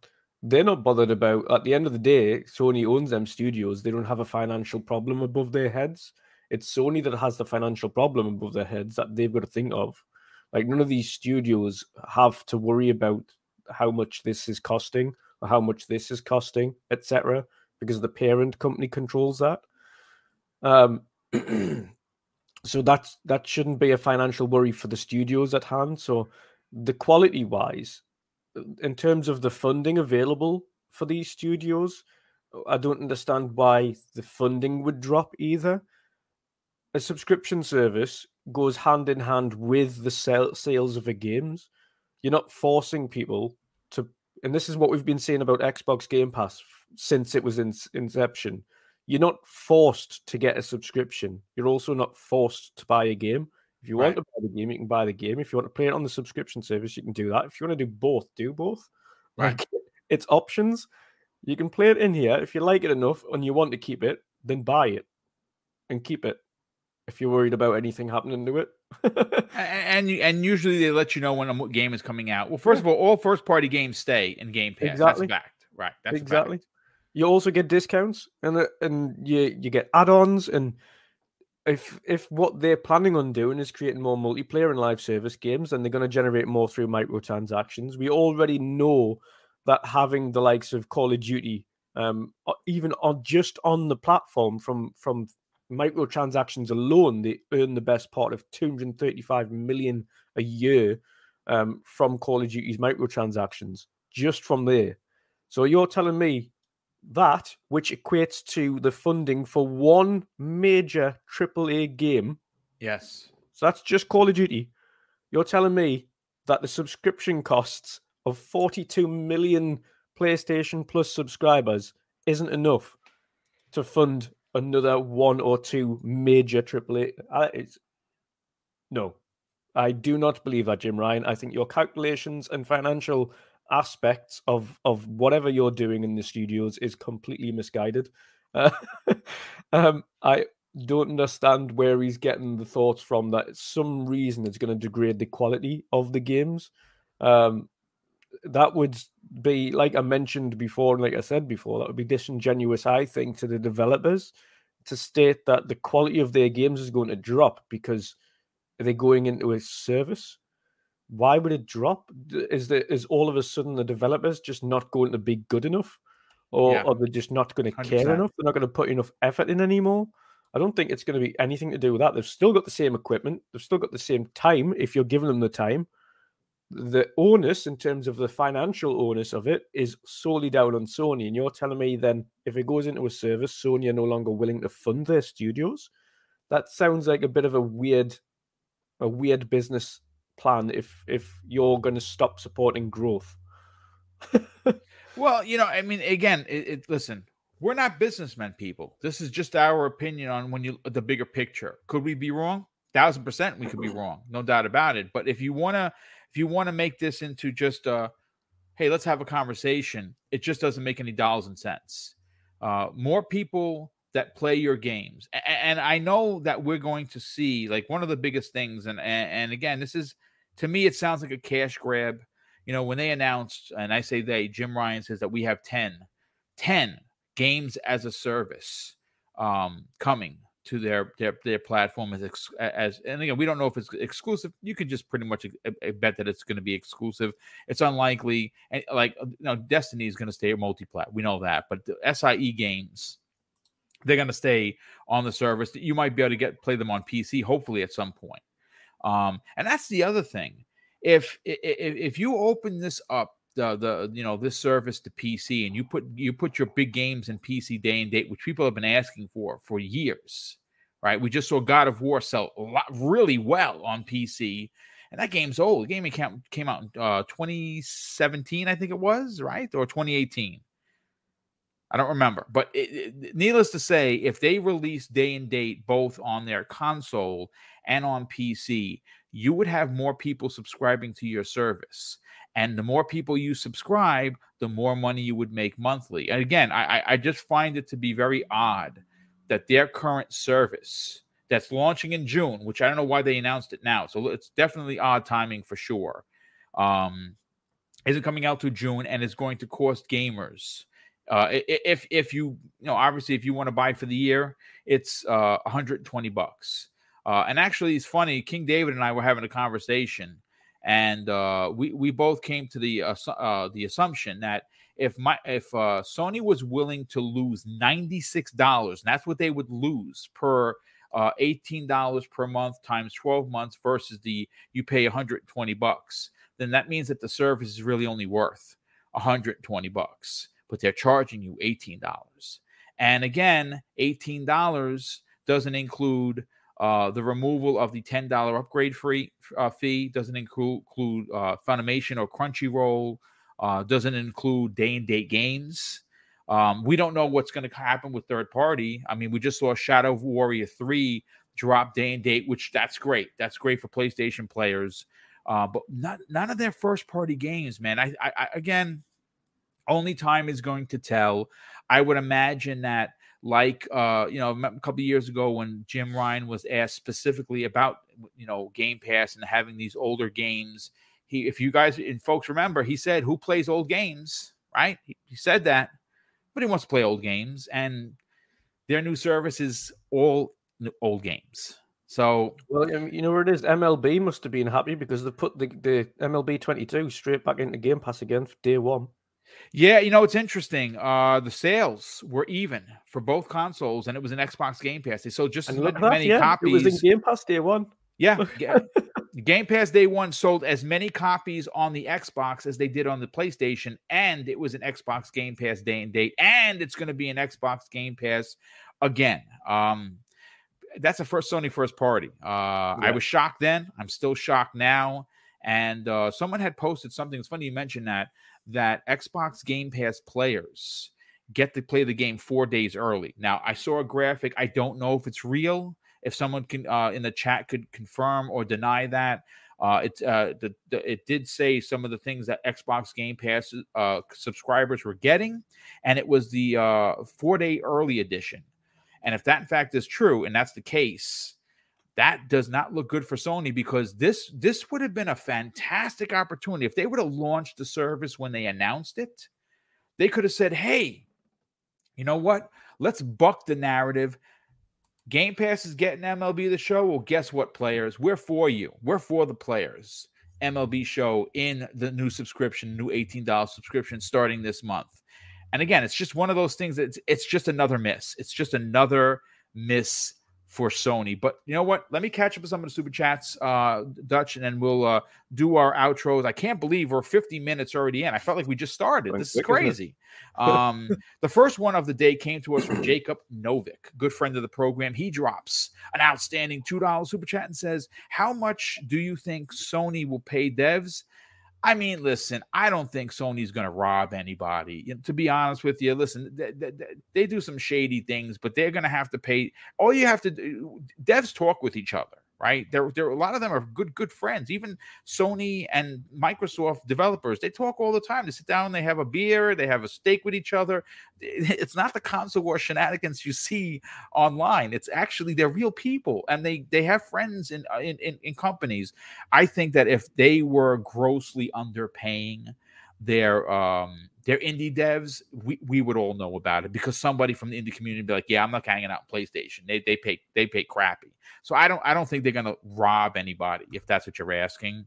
they're not bothered about at the end of the day sony owns them studios they don't have a financial problem above their heads it's sony that has the financial problem above their heads that they've got to think of like none of these studios have to worry about how much this is costing or how much this is costing etc because the parent company controls that um [CLEARS THROAT] so that's that shouldn't be a financial worry for the studios at hand so the quality wise in terms of the funding available for these studios, I don't understand why the funding would drop either. A subscription service goes hand in hand with the sale, sales of the games. You're not forcing people to, and this is what we've been saying about Xbox Game Pass since it was in inception. You're not forced to get a subscription. You're also not forced to buy a game. If you right. want to buy the game, you can buy the game. If you want to play it on the subscription service, you can do that. If you want to do both, do both. Right. Like [LAUGHS] it's options. You can play it in here. If you like it enough and you want to keep it, then buy it and keep it. If you're worried about anything happening to it. [LAUGHS] and and usually they let you know when a game is coming out. Well, first of all, all first party games stay in Game Pass. Exactly. That's fact. Right. That's exactly. You also get discounts and and you you get add-ons and if if what they're planning on doing is creating more multiplayer and live service games, then they're going to generate more through microtransactions. We already know that having the likes of Call of Duty, um, even on just on the platform from from microtransactions alone, they earn the best part of 235 million a year um, from Call of Duty's microtransactions just from there. So you're telling me that, which equates to the funding for one major AAA game. Yes. So that's just Call of Duty. You're telling me that the subscription costs of 42 million PlayStation Plus subscribers isn't enough to fund another one or two major AAA. Uh, it's, no, I do not believe that, Jim Ryan. I think your calculations and financial aspects of of whatever you're doing in the studios is completely misguided. Uh, [LAUGHS] um, I don't understand where he's getting the thoughts from that some reason it's going to degrade the quality of the games. Um, that would be like I mentioned before, and like I said before, that would be disingenuous, I think, to the developers to state that the quality of their games is going to drop because they're going into a service. Why would it drop? Is there is all of a sudden the developers just not going to be good enough? Or yeah. are they just not going to care enough? They're not going to put enough effort in anymore. I don't think it's going to be anything to do with that. They've still got the same equipment. They've still got the same time if you're giving them the time. The onus, in terms of the financial onus of it, is solely down on Sony. And you're telling me then if it goes into a service, Sony are no longer willing to fund their studios? That sounds like a bit of a weird, a weird business plan. If if you're going to stop supporting growth. [LAUGHS] well, you know, I mean, again, it, it listen we're not businessmen, people. This is just our opinion on when you the bigger picture. Could we be wrong? Thousand percent, we could be wrong, no doubt about it. But if you wanna, if you wanna make this into just a, hey, let's have a conversation, it just doesn't make any dollars and cents. Uh, more people that play your games, and, and I know that we're going to see like one of the biggest things, and, and and again, this is to me, it sounds like a cash grab. You know, when they announced, and I say they, Jim Ryan says that we have 10, 10 games as a service um, coming to their their their platform as as and again we don't know if it's exclusive. You can just pretty much bet that it's going to be exclusive. It's unlikely and like uh, you know destiny is going to stay multi-plat we know that but the sie games they're going to stay on the service. You might be able to get play them on pc hopefully at some point um and that's the other thing if if if you open this up the the you know this service to PC and you put you put your big games in PC day and date, which people have been asking for for years, right? We just saw God of War sell lot really well on PC, and that game's old. The game came came out in uh, 2017, I think it was, right, or 2018. I don't remember, but it, it, needless to say, if they release day and date both on their console and on PC, you would have more people subscribing to your service. And the more people you subscribe, the more money you would make monthly. And again, I, I just find it to be very odd that their current service that's launching in June, which I don't know why they announced it now. So it's definitely odd timing for sure. Um, isn't coming out to June and is going to cost gamers. Uh, if if you you know obviously if you want to buy for the year, it's uh, 120 bucks. Uh, and actually, it's funny. King David and I were having a conversation and uh, we we both came to the uh, the assumption that if my if uh, Sony was willing to lose ninety six dollars, and that's what they would lose per uh, eighteen dollars per month times twelve months versus the you pay one hundred twenty bucks, then that means that the service is really only worth one hundred twenty bucks, but they're charging you eighteen dollars. And again, eighteen dollars doesn't include uh, the removal of the $10 upgrade free uh, fee doesn't include, include uh, Funimation or Crunchyroll, uh, doesn't include day and date games. Um, we don't know what's going to happen with third party. I mean, we just saw Shadow Warrior 3 drop day and date, which that's great. That's great for PlayStation players. Uh, but not none of their first party games, man. I, I, again, only time is going to tell. I would imagine that like uh, you know a couple years ago when Jim Ryan was asked specifically about you know Game Pass and having these older games. He, if you guys and folks remember, he said, "Who plays old games?" Right? He, he said that, but he wants to play old games, and their new service is all old games. So, well, you know where it is. MLB must have been happy because they put the, the MLB 22 straight back into Game Pass again for day one. Yeah, you know it's interesting. Uh the sales were even for both consoles, and it was an Xbox Game Pass. They sold just as many, that, yeah. copies. It was in Game Pass day one. Yeah, [LAUGHS] yeah, Game Pass Day One sold as many copies on the Xbox as they did on the PlayStation, and it was an Xbox Game Pass day and date, and it's going to be an Xbox Game Pass again. Um, that's a first Sony first party. Uh, yeah. I was shocked then. I'm still shocked now. And uh, someone had posted something. It's funny you mentioned that that Xbox Game Pass players get to play the game four days early. Now I saw a graphic. I don't know if it's real. If someone can uh, in the chat could confirm or deny that, uh, it uh, the, the, it did say some of the things that Xbox Game Pass uh, subscribers were getting, and it was the uh, four day early edition. And if that in fact is true, and that's the case, that does not look good for Sony because this this would have been a fantastic opportunity if they would have launched the service when they announced it. They could have said, "Hey, you know what? Let's buck the narrative. Game Pass is getting MLB the show. Well, guess what, players? We're for you. We're for the players. MLB show in the new subscription, new $18 subscription starting this month. And again, it's just one of those things that it's, it's just another miss. It's just another miss for Sony. But you know what? Let me catch up with some of the super chats, uh, Dutch, and then we'll uh, do our outros. I can't believe we're 50 minutes already in. I felt like we just started. This is crazy. [LAUGHS] um, the first one of the day came to us from Jacob Novik, good friend of the program. He drops an outstanding $2 super chat and says, How much do you think Sony will pay devs? I mean, listen, I don't think Sony's going to rob anybody. You know, to be honest with you, listen, they, they, they do some shady things, but they're going to have to pay. All you have to do, devs talk with each other right? There, there, a lot of them are good, good friends. Even Sony and Microsoft developers, they talk all the time. They sit down, they have a beer, they have a steak with each other. [LAUGHS] It's not the console war shenanigans you see online. It's actually they're real people, and they they have friends in uh, in, in, in companies. I think that if they were grossly underpaying their um their indie devs, we, we would all know about it because somebody from the indie community be like, yeah, I'm not hanging out PlayStation. They they pay they pay crappy. So I don't I don't think they're gonna rob anybody if that's what you're asking.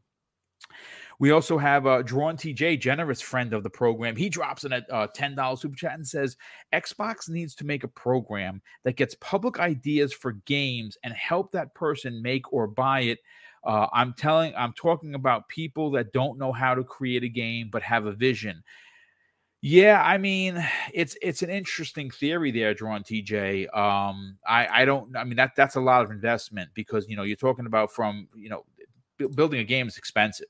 We also have uh, Drawn TJ, generous friend of the program. He drops in a uh, $10 super chat and says Xbox needs to make a program that gets public ideas for games and help that person make or buy it. Uh, I'm telling, I'm talking about people that don't know how to create a game but have a vision. Yeah, I mean, [SIGHS] it's it's an interesting theory there, drawn TJ. Um, I I don't. I mean that that's a lot of investment because you know you're talking about from you know b- building a game is expensive,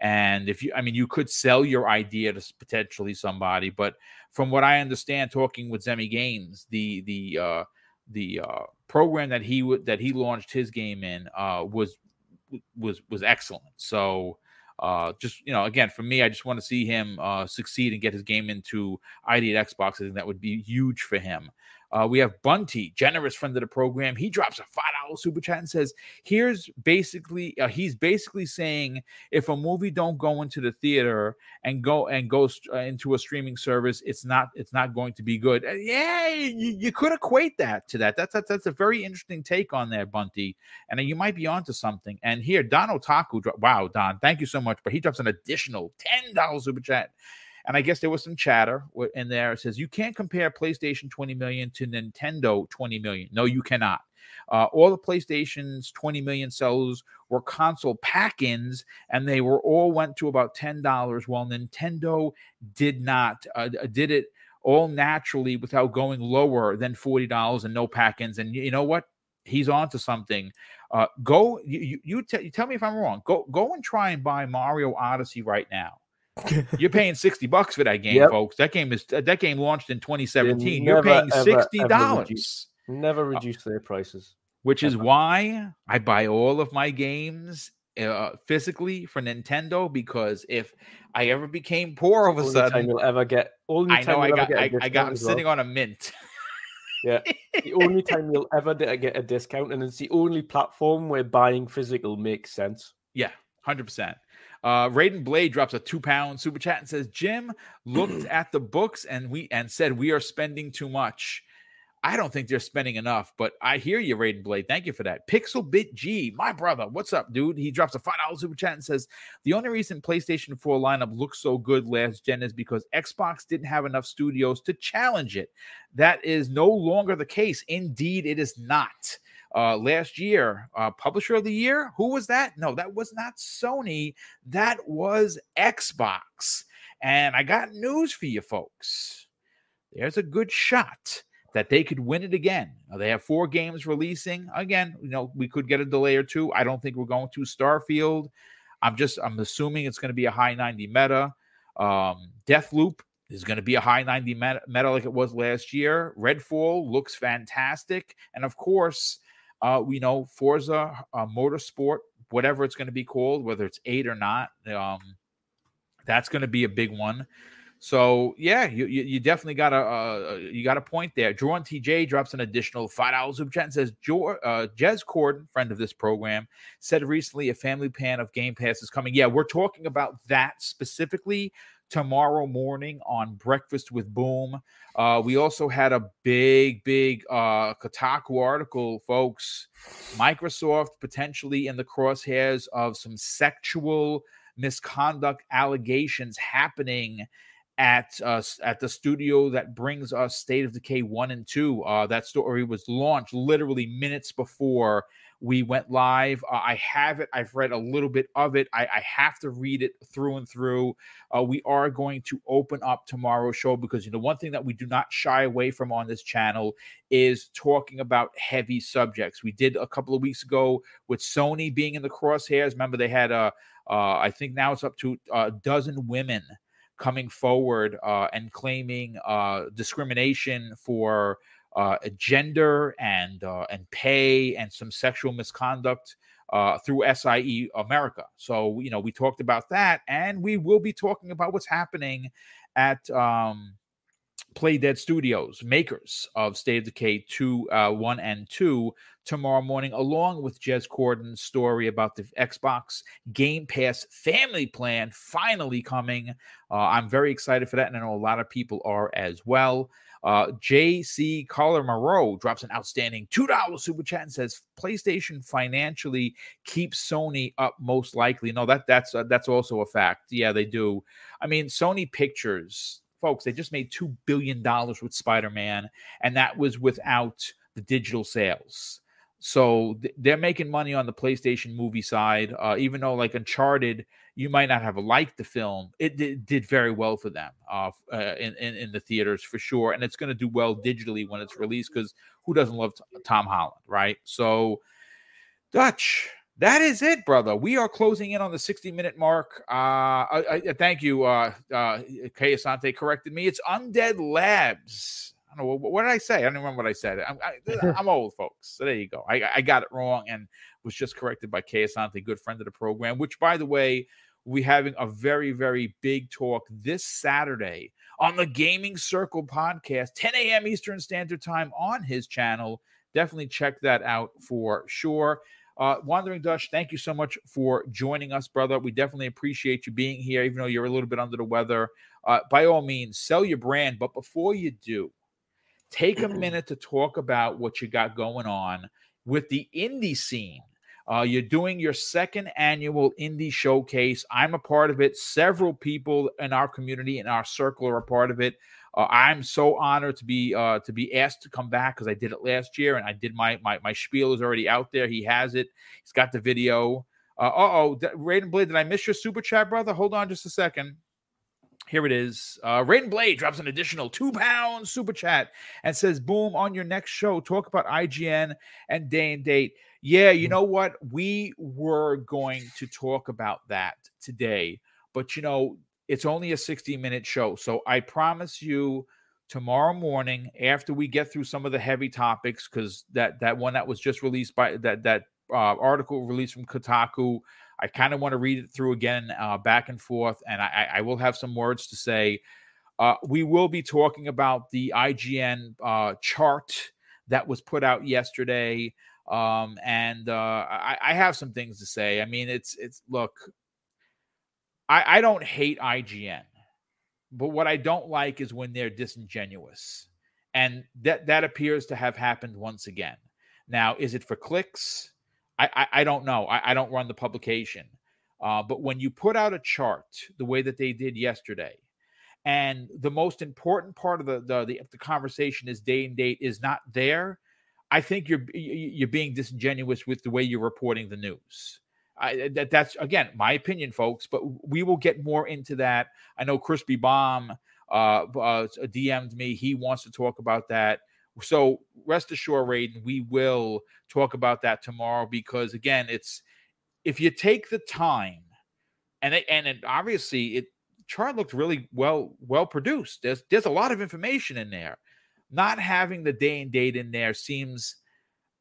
and if you, I mean, you could sell your idea to potentially somebody, but from what I understand, talking with Zemi Games, the the uh, the uh, program that he would that he launched his game in uh, was was was excellent. So uh, just you know, again, for me, I just want to see him uh, succeed and get his game into ID at Xbox. I think that would be huge for him. Uh, we have Bunty, generous friend of the program. He drops a five dollar super chat and says, "Here's basically uh, he's basically saying if a movie don't go into the theater and go and goes uh, into a streaming service, it's not it's not going to be good." Uh, yeah, you, you, could equate that to that. That's, that's that's a very interesting take on there, Bunty, and you might be onto something. And here, Don Otaku, wow, Don, thank you so much, but he drops an additional ten dollars super chat. And I guess there was some chatter in there. It says you can't compare PlayStation 20 million to Nintendo 20 million. No, you cannot. Uh, all the PlayStation's 20 million sales were console pack-ins, and they were all went to about ten dollars. While Nintendo did not uh, did it all naturally without going lower than forty dollars and no pack-ins. And you know what? He's on to something. Uh, go you you, you, t- you tell me if I'm wrong. Go go and try and buy Mario Odyssey right now. [LAUGHS] You're paying 60 bucks for that game, yep. folks. That game is that game launched in 2017. You're paying $60. Never uh, reduce their prices. Which ever. is why I buy all of my games uh, physically for Nintendo because if I ever became poor all of a sudden, time you'll ever get. Only I know I got. I, I, got. I'm sitting well. on a mint. [LAUGHS] yeah, the only time you'll ever get a discount, and it's the only platform where buying physical makes sense. Yeah, hundred percent. Uh, Raiden Blade drops a two pound super chat and says, Jim looked [CLEARS THROAT] at the books and we and said we are spending too much. I don't think they're spending enough, but I hear you, Raiden Blade. Thank you for that. Pixel Bit G, my brother, what's up, dude? He drops a five dollar super chat and says the only reason PlayStation 4 lineup looks so good last gen is because Xbox didn't have enough studios to challenge it. That is no longer the case. Indeed, it is not. Uh, last year. Uh, publisher of the year, who was that? No, that was not Sony. That was Xbox. And I got news for you folks. There's a good shot that they could win it again. Now, they have four games releasing. Again, you know, we could get a delay or two. I don't think we're going to Starfield. I'm just I'm assuming it's going to be a high 90 meta. Um, Deathloop is going to be a high 90 meta, meta like it was last year. Redfall looks fantastic, and of course, uh, we know Forza uh, Motorsport, whatever it's going to be called, whether it's eight or not. Um, that's going to be a big one. So yeah, you, you, you definitely got a uh, you got a point there. Drawn TJ drops an additional five dollars super chat and says, uh, Jez Corden, friend of this program, said recently a family plan of Game Pass is coming. Yeah, we're talking about that specifically tomorrow morning on Breakfast with Boom. Uh, we also had a big, big uh, Kotaku article, folks. Microsoft potentially in the crosshairs of some sexual misconduct allegations happening at us at the studio that brings us State of Decay 1 and 2. Uh, that story was launched literally minutes before we went live. Uh, I have it. I've read a little bit of it. I, I have to read it through and through. Uh, we are going to open up tomorrow's show because you know one thing that we do not shy away from on this channel is talking about heavy subjects. We did a couple of weeks ago with Sony being in the crosshairs. Remember they had a, uh, I think now it's up to a dozen women coming forward uh, and claiming uh, discrimination for uh, gender and uh, and pay and some sexual misconduct uh, through SIE America. So you know we talked about that, and we will be talking about what's happening at um, Play Dead Studios, makers of State of Decay 2, uh, 1 and 2, tomorrow morning, along with Jez Corden's story about the Xbox Game Pass family plan finally coming. Uh, I'm very excited for that, and I know a lot of people are as well. Uh, JC Collar Moreau drops an outstanding $2 super chat and says PlayStation financially keeps Sony up most likely. No, that that's uh, that's also a fact. Yeah, they do. I mean, Sony Pictures folks, they just made $2 billion with Spider Man, and that was without the digital sales. So th- they're making money on the PlayStation movie side, uh, even though, like Uncharted, you might not have liked the film. It did, did very well for them uh, uh, in, in, in the theaters for sure, and it's going to do well digitally when it's released because who doesn't love t- Tom Holland, right? So, Dutch, that is it, brother. We are closing in on the 60 minute mark. Uh, I, I thank you. Uh, uh, Kay Asante corrected me. It's Undead Labs. I don't know what, what, did I say. I don't remember what I said. I'm, I, [LAUGHS] am old, folks. So there you go. I, I, got it wrong and was just corrected by Kay Asante, good friend of the program. Which, by the way, we having a very very big talk this Saturday on the Gaming Circle podcast, 10 a.m. Eastern Standard Time on his channel. Definitely check that out for sure. Uh, Wandering Dutch, thank you so much for joining us, brother. We definitely appreciate you being here, even though you're a little bit under the weather. Uh, by all means, sell your brand. But before you do, take a [CLEARS THROAT] minute to talk about what you got going on with the indie scene. Uh, you're doing your second annual indie showcase. I'm a part of it. Several people in our community, in our circle, are a part of it. Uh, I'm so honored to be uh, to be asked to come back because I did it last year and I did my my my spiel is already out there. He has it. He's got the video. Uh oh, Raiden Blade, did I miss your super chat, brother? Hold on just a second. Here it is. Uh, Raiden Blade drops an additional two pounds super chat and says, "Boom on your next show. Talk about IGN and day and date." Yeah, you mm. know what? We were going to talk about that today, but you know, it's only a 60 minute show. So I promise you tomorrow morning after we get through some of the heavy topics because that that one that was just released by that that uh, article released from Kotaku, I kind of want to read it through again, uh, back and forth, and I, I will have some words to say. Uh, we will be talking about the IGN uh, chart that was put out yesterday, um, and uh, I, I have some things to say. I mean, it's it's look, I, I don't hate IGN, but what I don't like is when they're disingenuous. And that that appears to have happened once again. Now, is it for clicks? I, I, I don't know. I, I, don't run the publication. Uh, but when you put out a chart the way that they did yesterday, and the most important part of the, the, the, the conversation is day and date is not there, I think you're you're being disingenuous with the way you're reporting the news. I, that, that's again my opinion, folks. But we will get more into that. I know Crispy Bomb uh, uh, DM'd me. He wants to talk about that. So rest assured, Raiden, we will talk about that tomorrow because again, it's if you take the time, and it, and it, obviously it chart looked really well well produced. There's there's a lot of information in there. Not having the day and date in there seems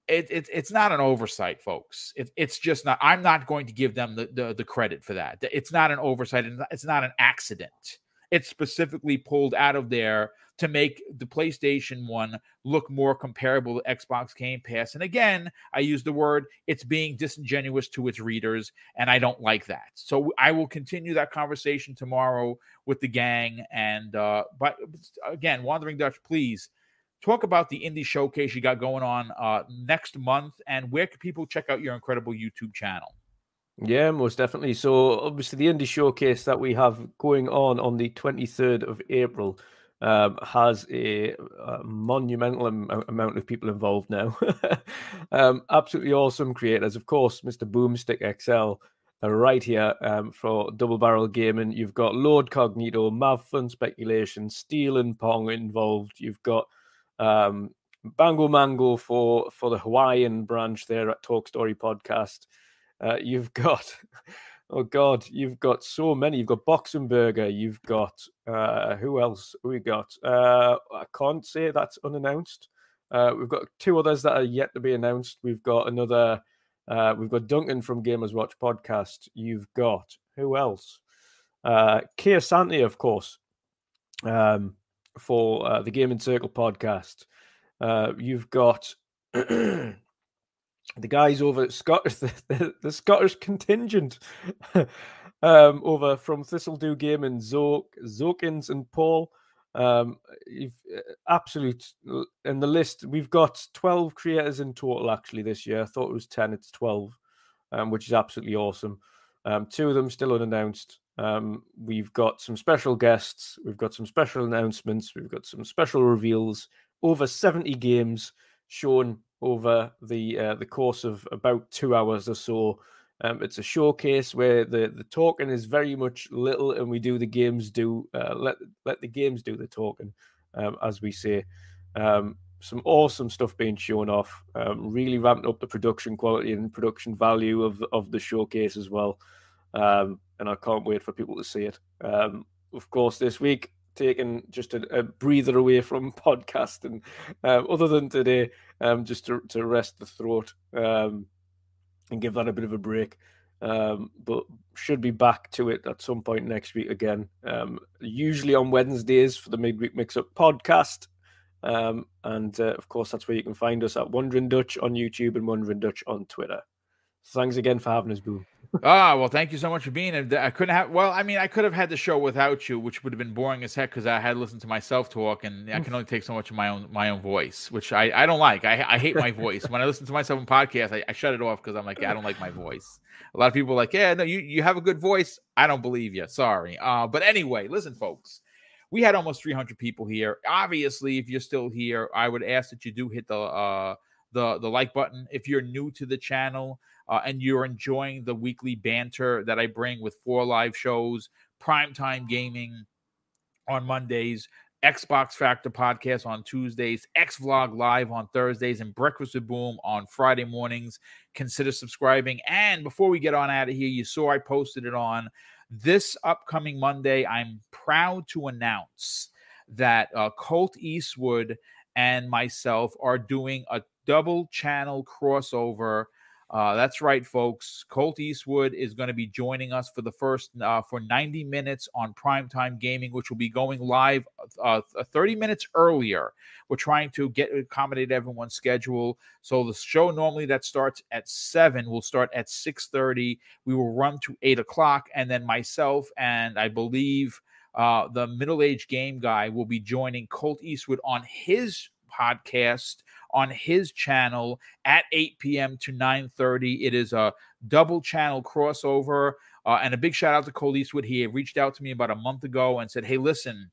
it, it it's not an oversight, folks. It, it's just not. I'm not going to give them the, the the credit for that. It's not an oversight. It's not an accident. It's specifically pulled out of there to make the PlayStation 1 look more comparable to Xbox Game Pass. And again, I use the word it's being disingenuous to its readers, and I don't like that. So I will continue that conversation tomorrow with the gang. And uh, but again, Wandering Dutch, please talk about the indie showcase you got going on uh, next month, and where can people check out your incredible YouTube channel? Yeah, most definitely. So obviously, the indie showcase that we have going on on the 23rd of April um, has a, a monumental am- amount of people involved now. [LAUGHS] um, absolutely awesome creators, of course, Mr. Boomstick XL. Uh, right here um, for Double Barrel Gaming. You've got Lord Cognito, Mav Fun Speculation, Steel and Pong involved. You've got um, Bango Mango for for the Hawaiian branch there at Talk Story Podcast. Uh, you've got [LAUGHS] Oh God, you've got so many. You've got Boxenberger. You've got uh, who else? We got. Uh, I can't say that's unannounced. Uh, we've got two others that are yet to be announced. We've got another. Uh, we've got Duncan from Gamers Watch podcast. You've got who else? Uh, Kia Santi, of course, um, for uh, the Gaming Circle podcast. Uh, you've got [CLEARS THROAT] the guys over at Scottish, [LAUGHS] the, the, the Scottish contingent [LAUGHS] um, over from Thistledew Game and Zoke, Zokins and Paul. Um, you've uh, absolute in the list. We've got 12 creators in total actually this year. I thought it was 10, it's 12, um, which is absolutely awesome. Um, two of them still unannounced. Um, we've got some special guests, we've got some special announcements, we've got some special reveals, over 70 games shown over the uh, the course of about two hours or so. Um, it's a showcase where the the talking is very much little, and we do the games do uh, let let the games do the talking, um, as we say. Um, some awesome stuff being shown off. Um, really ramped up the production quality and production value of of the showcase as well. Um, and I can't wait for people to see it. Um, of course, this week taking just a, a breather away from [LAUGHS] podcasting, um, other than today, um, just to, to rest the throat um, and give that a bit of a break. Um, but should be back to it at some point next week again. Um, usually on Wednesdays for the midweek mix up podcast. Um, and uh, of course, that's where you can find us at Wondering Dutch on YouTube and Wondering Dutch on Twitter. So Thanks again for having us, Boo. Ah, well, thank you so much for being here. I couldn't have. Well, I mean, I could have had the show without you, which would have been boring as heck because I had listened to myself talk, and I can only take so much of my own my own voice, which I, I don't like. I, I hate my voice. when I listen to myself in podcasts, I, I shut it off because I'm like, I don't like my voice. A lot of people are like, yeah, no, you you have a good voice. I don't believe you. Sorry. Uh, but anyway, listen, folks. We had almost 300 people here. Obviously, if you're still here, I would ask that you do hit the uh the the like button. If you're new to the channel, uh, and you're enjoying the weekly banter that I bring with four live shows, primetime gaming on Mondays, Xbox Factor podcast on Tuesdays, X Vlog Live on Thursdays, and Breakfast with Boom on Friday mornings. Consider subscribing. And before we get on out of here, you saw I posted it on this upcoming Monday. I'm proud to announce that uh, Colt Eastwood and myself are doing a double channel crossover uh, that's right, folks. Colt Eastwood is going to be joining us for the first uh, for 90 minutes on primetime gaming, which will be going live uh, 30 minutes earlier. We're trying to get accommodate everyone's schedule. So the show normally that starts at seven will start at 6:30. We will run to eight o'clock, and then myself and I believe uh, the middle-aged game guy will be joining Colt Eastwood on his podcast on his channel at 8 p.m. to 9:30. It is a double channel crossover. Uh, and a big shout out to Colt Eastwood. He reached out to me about a month ago and said, "Hey, listen."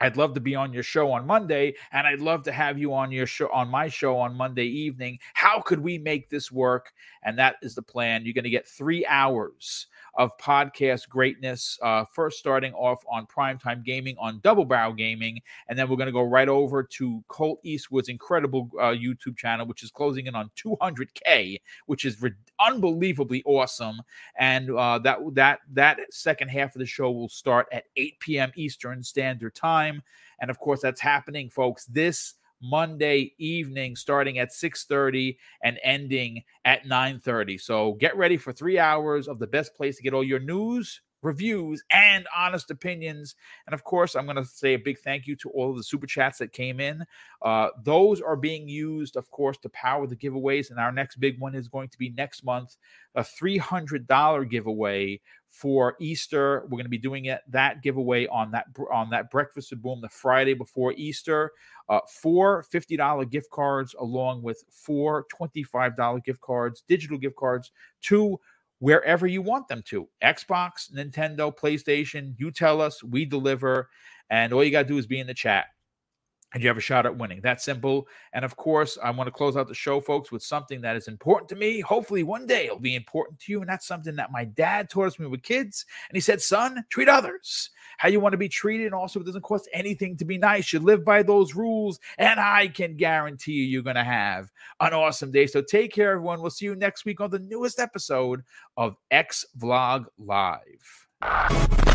I'd love to be on your show on Monday, and I'd love to have you on your show on my show on Monday evening. How could we make this work? And that is the plan. You're going to get three hours of podcast greatness. Uh, first, starting off on Primetime Gaming on Double Barrel Gaming, and then we're going to go right over to Colt Eastwood's incredible uh, YouTube channel, which is closing in on 200k, which is unbelievably awesome. And uh, that that that second half of the show will start at 8 p.m. Eastern Standard Time, and of course, that's happening, folks. This Monday evening starting at 6:30 and ending at 9:30. So get ready for 3 hours of the best place to get all your news, reviews, and honest opinions. And of course, I'm going to say a big thank you to all of the super chats that came in. Uh, those are being used, of course, to power the giveaways. And our next big one is going to be next month a $300 giveaway for Easter. We're going to be doing it that giveaway on that on that breakfast with boom the Friday before Easter. Uh, four $50 gift cards along with four $25 gift cards, digital gift cards to wherever you want them to Xbox, Nintendo, PlayStation. You tell us, we deliver. And all you got to do is be in the chat and you have a shot at winning. That simple. And of course, I want to close out the show, folks, with something that is important to me. Hopefully, one day it'll be important to you. And that's something that my dad taught us when we were kids. And he said, son, treat others how you want to be treated. And also, it doesn't cost anything to be nice. You live by those rules. And I can guarantee you, you're going to have an awesome day. So take care, everyone. We'll see you next week on the newest episode of X Vlog Live.